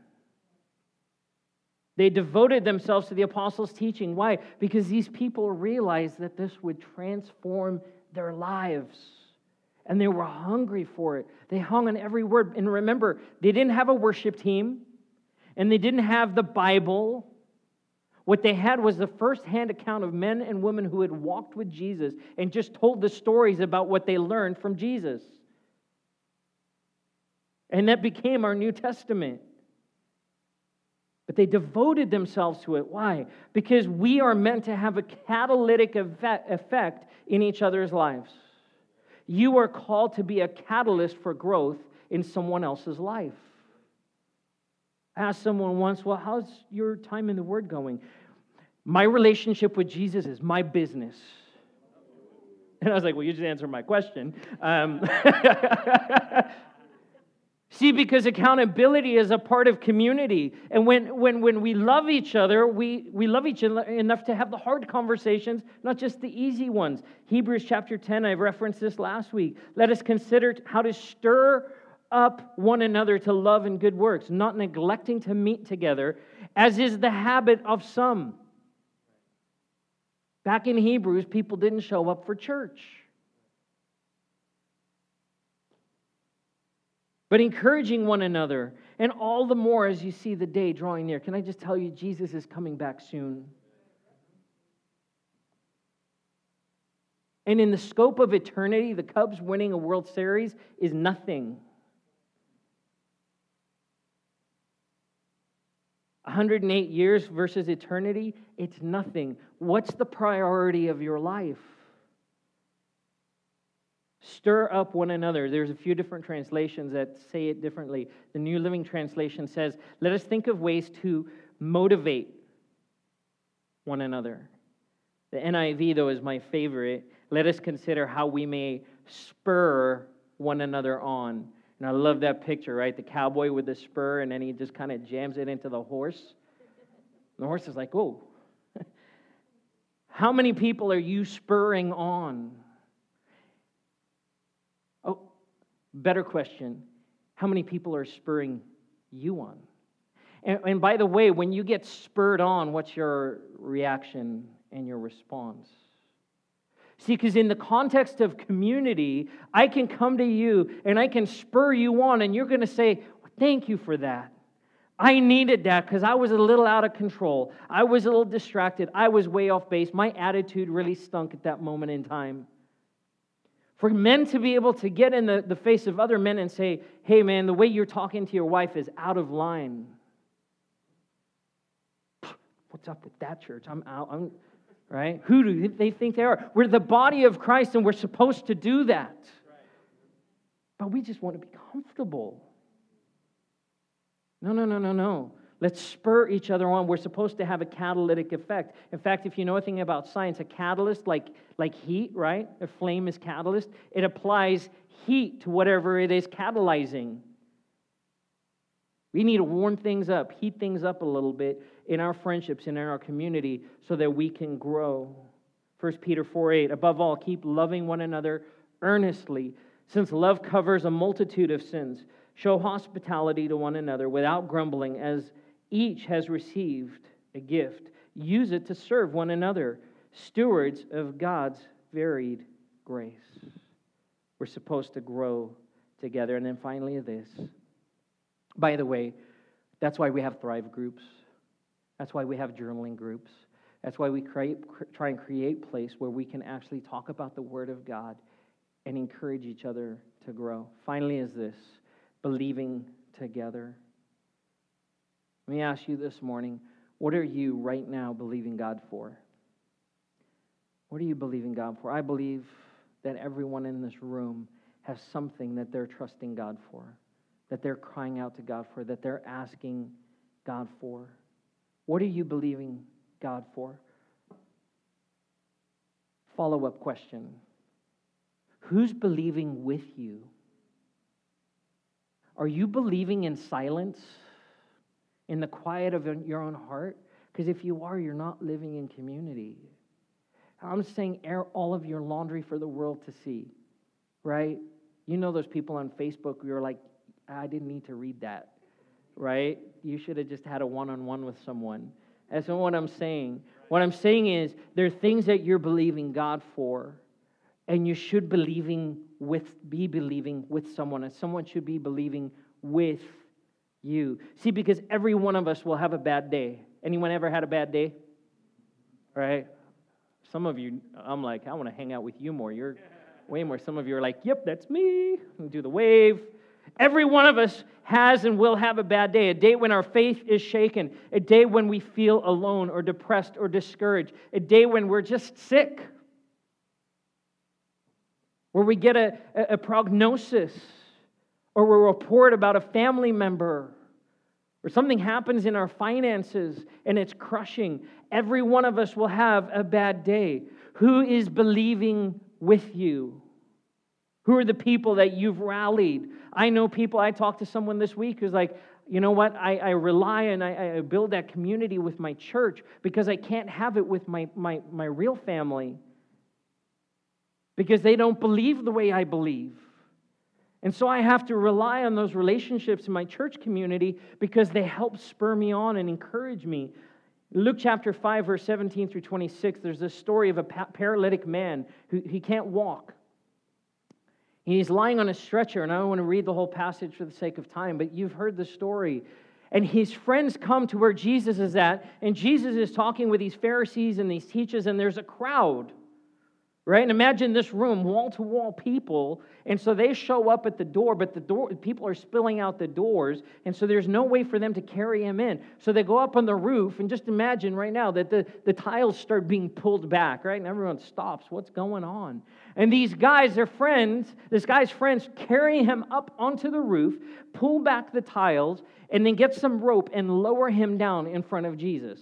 They devoted themselves to the apostles' teaching. Why? Because these people realized that this would transform their lives. And they were hungry for it. They hung on every word. And remember, they didn't have a worship team, and they didn't have the Bible. What they had was the first hand account of men and women who had walked with Jesus and just told the stories about what they learned from Jesus. And that became our New Testament. But they devoted themselves to it. Why? Because we are meant to have a catalytic effect in each other's lives. You are called to be a catalyst for growth in someone else's life. I asked someone once, Well, how's your time in the Word going? My relationship with Jesus is my business. And I was like, Well, you just answered my question. Um, [laughs] See, because accountability is a part of community. And when, when, when we love each other, we, we love each other enough to have the hard conversations, not just the easy ones. Hebrews chapter 10, I've referenced this last week. Let us consider how to stir up one another to love and good works, not neglecting to meet together, as is the habit of some. Back in Hebrews, people didn't show up for church. but encouraging one another, and all the more as you see the day drawing near. Can I just tell you, Jesus is coming back soon? And in the scope of eternity, the Cubs winning a World Series is nothing. 108 years versus eternity, it's nothing. What's the priority of your life? Stir up one another. There's a few different translations that say it differently. The New Living Translation says, Let us think of ways to motivate one another. The NIV, though, is my favorite. Let us consider how we may spur one another on. And I love that picture, right? The cowboy with the spur, and then he just kind of jams it into the horse. And the horse is like, Oh, [laughs] how many people are you spurring on? Oh, better question how many people are spurring you on? And, and, by the way, when you get spurred on, what's your reaction and your response? See, because in the context of community, I can come to you and I can spur you on, and you're going to say, Thank you for that. I needed that because I was a little out of control. I was a little distracted. I was way off base. My attitude really stunk at that moment in time. For men to be able to get in the, the face of other men and say, hey, man, the way you're talking to your wife is out of line. What's up with that church? I'm out. I'm, right? Who do they think they are? We're the body of Christ and we're supposed to do that. But we just want to be comfortable. No, no, no, no, no. Let's spur each other on. We're supposed to have a catalytic effect. In fact, if you know anything about science, a catalyst, like, like heat, right? A flame is catalyst. It applies heat to whatever it is catalyzing. We need to warm things up, heat things up a little bit in our friendships and in our community so that we can grow. 1 Peter 4 8, above all, keep loving one another earnestly, since love covers a multitude of sins. Show hospitality to one another without grumbling, as each has received a gift. Use it to serve one another, stewards of God's varied grace. We're supposed to grow together. And then finally, this. By the way, that's why we have Thrive groups. That's why we have journaling groups. That's why we create, try and create place where we can actually talk about the Word of God and encourage each other to grow. Finally, is this believing together. Let me ask you this morning what are you right now believing God for? What are you believing God for? I believe that everyone in this room has something that they're trusting God for, that they're crying out to God for, that they're asking God for. What are you believing God for? Follow up question Who's believing with you? Are you believing in silence, in the quiet of your own heart? Because if you are, you're not living in community. I'm saying air all of your laundry for the world to see, right? You know those people on Facebook who are like, I didn't need to read that, right? You should have just had a one on one with someone. That's not what I'm saying. What I'm saying is there are things that you're believing God for, and you should believing with be believing with someone, and someone should be believing with you. See, because every one of us will have a bad day. Anyone ever had a bad day? Right? Some of you, I'm like, I want to hang out with you more. You're way more. Some of you are like, yep, that's me. Do the wave. Every one of us has and will have a bad day, a day when our faith is shaken, a day when we feel alone or depressed or discouraged, a day when we're just sick, where we get a, a, prognosis or a report about a family member or something happens in our finances and it's crushing. Every one of us will have a bad day. Who is believing with you? Who are the people that you've rallied? I know people, I talked to someone this week who's like, you know what? I, I rely and I, I, build that community with my church because I can't have it with my, my, my real family because they don't believe the way I believe. And so I have to rely on those relationships in my church community because they help spur me on and encourage me. Luke chapter 5, verse 17 through 26, there's this story of a paralytic man who he can't walk. He's lying on a stretcher, and I don't want to read the whole passage for the sake of time, but you've heard the story. And his friends come to where Jesus is at, and Jesus is talking with these Pharisees and these teachers, and there's a crowd right? And imagine this room, wall to wall people. And so they show up at the door, but the door people are spilling out the doors, and so there's no way for them to carry him in. So they go up on the roof, and just imagine right now that the, the tiles start being pulled back, right? And everyone stops. What's going on? And these guys, their friends, this guy's friends carry him up onto the roof, pull back the tiles, and then get some rope and lower him down in front of Jesus.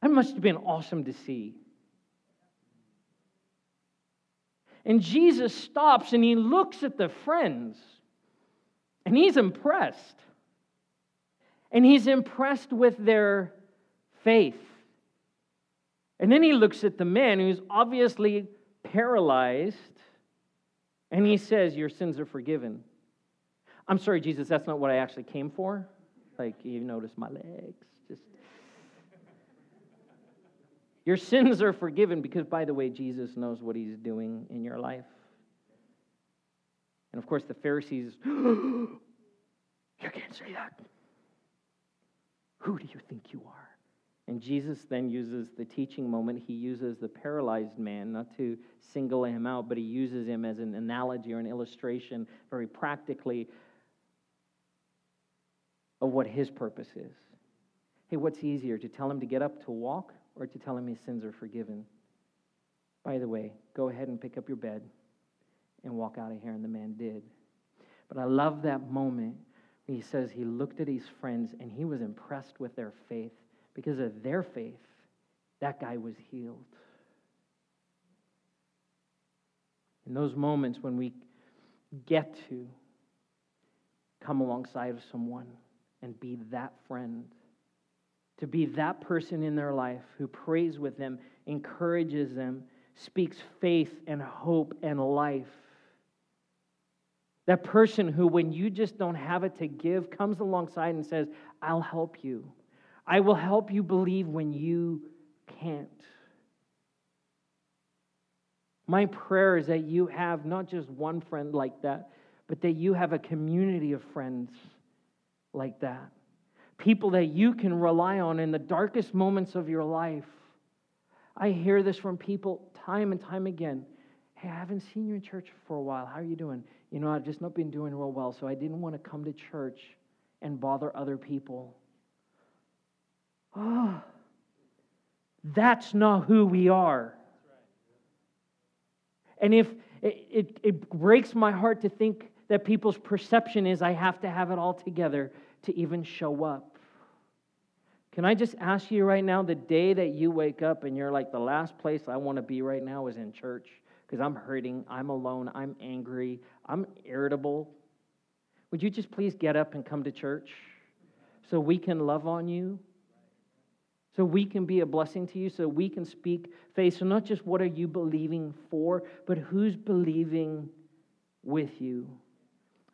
That must have been awesome to see. And Jesus stops and he looks at the friends and he's impressed. And he's impressed with their faith. And then he looks at the man who's obviously paralyzed and he says, Your sins are forgiven. I'm sorry, Jesus, that's not what I actually came for. Like, you notice my legs. Just your sins are forgiven because, by the way, Jesus knows what he's doing in your life. And of course, the Pharisees, [gasps] you can't say that. Who do you think you are? And Jesus then uses the teaching moment. He uses the paralyzed man, not to single him out, but he uses him as an analogy or an illustration, very practically, of what his purpose is. Hey, what's easier, to tell him to get up to walk or to tell him his sins are forgiven. By the way, go ahead and pick up your bed and walk out of here. And the man did. But I love that moment when he says he looked at his friends and he was impressed with their faith. Because of their faith, that guy was healed. In those moments when we get to come alongside of someone and be that friend to be that person in their life who prays with them, encourages them, speaks faith and hope and life. That person who, when you just don't have it to give, comes alongside and says, I'll help you. I will help you believe when you can't. My prayer is that you have not just one friend like that, but that you have a community of friends like that. People that you can rely on in the darkest moments of your life. I hear this from people time and time again. Hey, I haven't seen you in church for a while. How are you doing? You know, I've just not been doing real well, so I didn't want to come to church and bother other people. Oh, that's not who we are. And if it, it, it, breaks my heart to think that people's perception is I have to have it all together to even show up. Can I just ask you right now the day that you wake up and you're like, the last place I want to be right now is in church because I'm hurting, I'm alone, I'm angry, I'm irritable. Would you just please get up and come to church so we can love on you? So we can be a blessing to you, so we can speak faith. So, not just what are you believing for, but who's believing with you.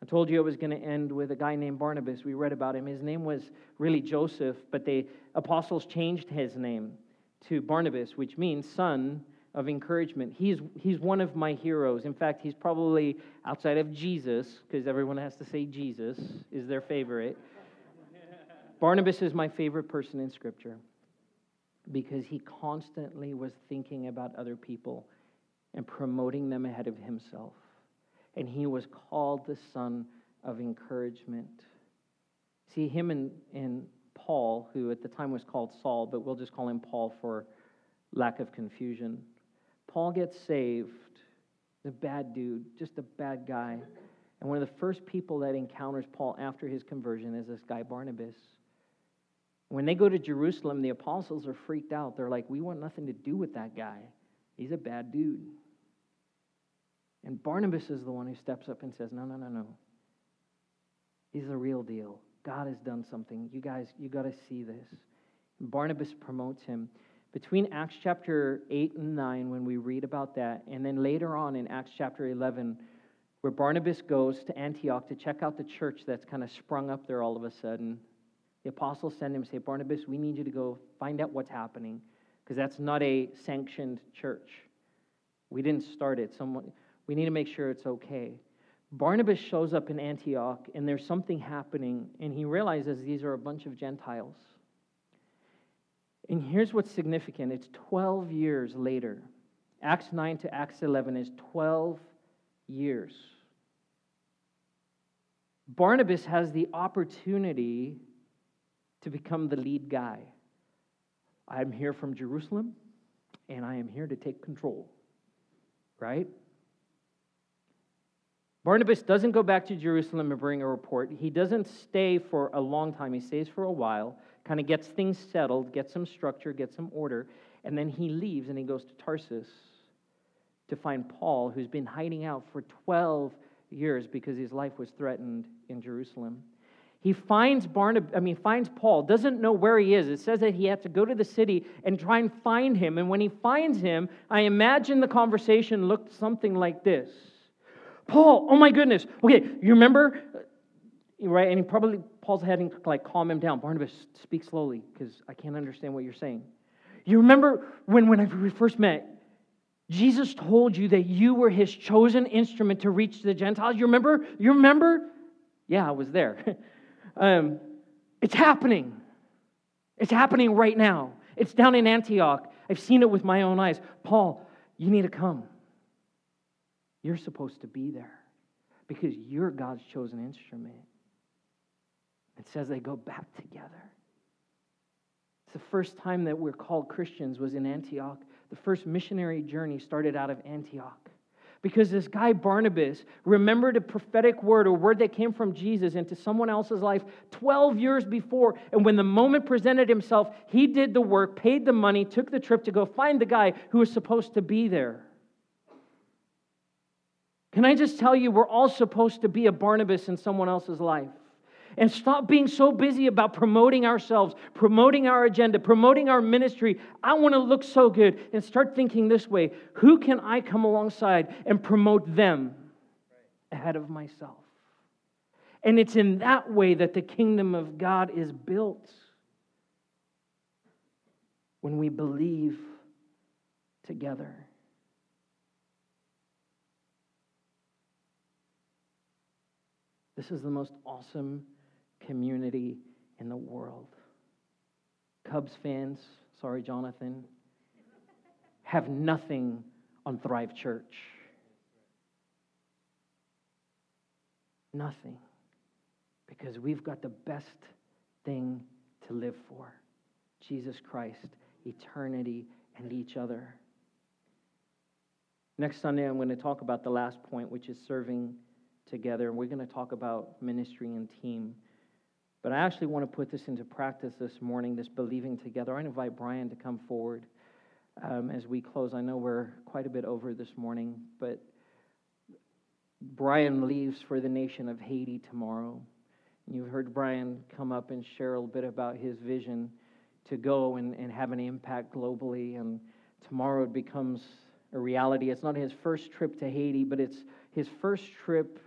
I told you I was going to end with a guy named Barnabas. We read about him. His name was really Joseph, but the apostles changed his name to Barnabas, which means son of encouragement. He's, he's one of my heroes. In fact, he's probably outside of Jesus, because everyone has to say Jesus is their favorite. Barnabas is my favorite person in Scripture because he constantly was thinking about other people and promoting them ahead of himself. And he was called the son of encouragement. See, him and, and Paul, who at the time was called Saul, but we'll just call him Paul for lack of confusion. Paul gets saved, the bad dude, just a bad guy. And one of the first people that encounters Paul after his conversion is this guy, Barnabas. When they go to Jerusalem, the apostles are freaked out. They're like, We want nothing to do with that guy. He's a bad dude. And Barnabas is the one who steps up and says, No, no, no, no. He's the real deal. God has done something. You guys, you got to see this. And Barnabas promotes him. Between Acts chapter 8 and 9, when we read about that, and then later on in Acts chapter 11, where Barnabas goes to Antioch to check out the church that's kind of sprung up there all of a sudden, the apostles send him and say, Barnabas, we need you to go find out what's happening, because that's not a sanctioned church. We didn't start it. Someone, we need to make sure it's okay. Barnabas shows up in Antioch, and there's something happening, and he realizes these are a bunch of Gentiles. And here's what's significant it's 12 years later. Acts 9 to Acts 11 is 12 years. Barnabas has the opportunity to become the lead guy. I'm here from Jerusalem, and I am here to take control. Right? Barnabas doesn't go back to Jerusalem and bring a report. He doesn't stay for a long time. He stays for a while, kind of gets things settled, gets some structure, gets some order, and then he leaves and he goes to Tarsus to find Paul, who's been hiding out for 12 years because his life was threatened in Jerusalem. He finds Barnabas, I mean, finds Paul, doesn't know where he is. It says that he had to go to the city and try and find him. And when he finds him, I imagine the conversation looked something like this Paul, oh my goodness. Okay, you remember? Uh, right? And he probably, Paul's having to like calm him down. Barnabas, speak slowly because I can't understand what you're saying. You remember when, when we first met, Jesus told you that you were his chosen instrument to reach the Gentiles. You remember? You remember? Yeah, I was there. [laughs] um, it's happening. It's happening right now. It's down in Antioch. I've seen it with my own eyes. Paul, you need to come. You're supposed to be there because you're God's chosen instrument. It says they go back together. It's the first time that we're called Christians was in Antioch. The first missionary journey started out of Antioch. Because this guy Barnabas remembered a prophetic word, a word that came from Jesus into someone else's life 12 years before. And when the moment presented himself, he did the work, paid the money, took the trip to go find the guy who was supposed to be there. Can I just tell you, we're all supposed to be a Barnabas in someone else's life and stop being so busy about promoting ourselves, promoting our agenda, promoting our ministry. I want to look so good and start thinking this way who can I come alongside and promote them ahead of myself? And it's in that way that the kingdom of God is built when we believe together. This is the most awesome community in the world. Cubs fans, sorry, Jonathan, have nothing on Thrive Church. Nothing. Because we've got the best thing to live for Jesus Christ, eternity, and each other. Next Sunday, I'm going to talk about the last point, which is serving together. And we're going to talk about ministry and team. But I actually want to put this into practice this morning, this believing together. I invite Brian to come forward um, as we close. I know we're quite a bit over this morning, but Brian leaves for the nation of Haiti tomorrow. You've heard Brian come up and share a little bit about his vision to go and, and have an impact globally. And tomorrow it becomes a reality. It's not his first trip to Haiti, but it's his first trip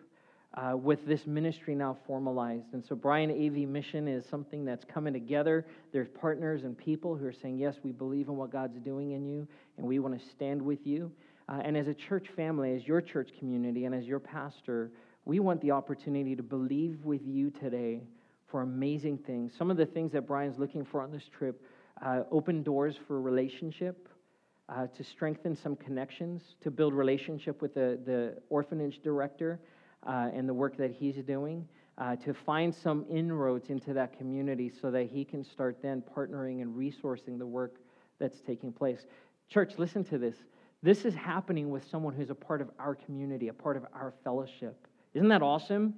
uh, with this ministry now formalized. And so, Brian AV Mission is something that's coming together. There's partners and people who are saying, Yes, we believe in what God's doing in you, and we want to stand with you. Uh, and as a church family, as your church community, and as your pastor, we want the opportunity to believe with you today for amazing things. Some of the things that Brian's looking for on this trip uh, open doors for relationship. Uh, to strengthen some connections, to build relationship with the, the orphanage director, uh, and the work that he's doing uh, to find some inroads into that community so that he can start then partnering and resourcing the work that's taking place. Church, listen to this. This is happening with someone who's a part of our community, a part of our fellowship. Isn't that awesome?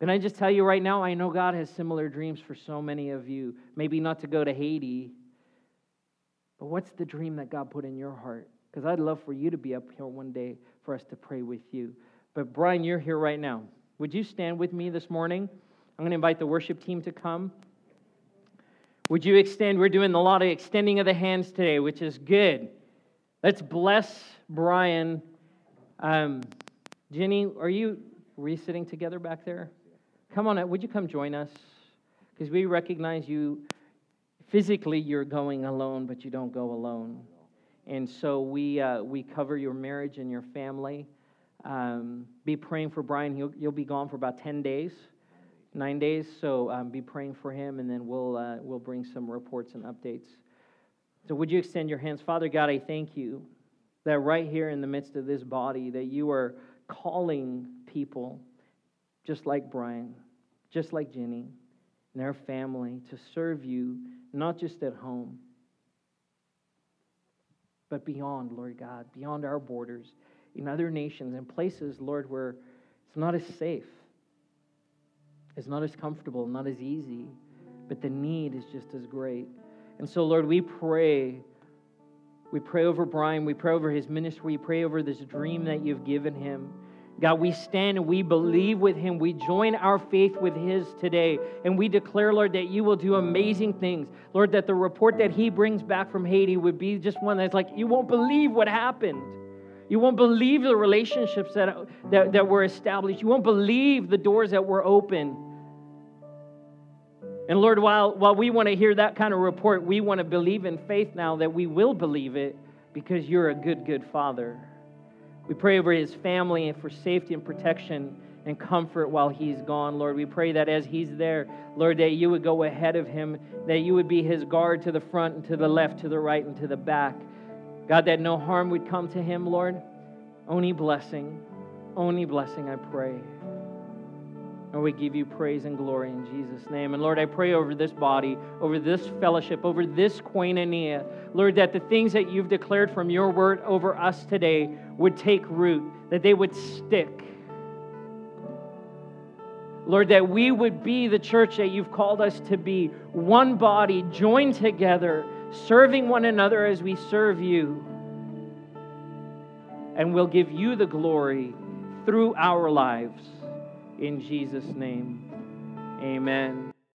Can I just tell you right now, I know God has similar dreams for so many of you. Maybe not to go to Haiti, but what's the dream that God put in your heart? Because I'd love for you to be up here one day for us to pray with you. But Brian, you're here right now. Would you stand with me this morning? I'm going to invite the worship team to come. Would you extend? We're doing a lot of extending of the hands today, which is good. Let's bless Brian. Um, Jenny, are you re-sitting together back there? Come on, would you come join us? Because we recognize you physically, you're going alone, but you don't go alone. And so we, uh, we cover your marriage and your family. Um, be praying for Brian. He'll, he'll be gone for about 10 days, nine days. So um, be praying for him, and then we'll, uh, we'll bring some reports and updates. So, would you extend your hands? Father God, I thank you that right here in the midst of this body, that you are calling people just like Brian, just like Jenny, and their family to serve you, not just at home, but beyond, Lord God, beyond our borders in other nations and places, Lord, where it's not as safe, it's not as comfortable, not as easy, but the need is just as great. And so, Lord, we pray. We pray over Brian. We pray over his ministry. We pray over this dream that you've given him. God, we stand and we believe with him. We join our faith with his today. And we declare, Lord, that you will do amazing things. Lord, that the report that he brings back from Haiti would be just one that's like, you won't believe what happened. You won't believe the relationships that, that, that were established. You won't believe the doors that were open. And Lord, while, while we want to hear that kind of report, we want to believe in faith now that we will believe it because you're a good, good Father. We pray over his family and for safety and protection and comfort while he's gone, Lord. We pray that as he's there, Lord, that you would go ahead of him, that you would be his guard to the front and to the left, to the right and to the back. God, that no harm would come to him, Lord. Only blessing, only blessing, I pray. And we give you praise and glory in Jesus' name. And Lord, I pray over this body, over this fellowship, over this koinonia, Lord, that the things that you've declared from your word over us today would take root, that they would stick. Lord, that we would be the church that you've called us to be, one body, joined together, serving one another as we serve you. And we'll give you the glory through our lives. In Jesus' name, amen.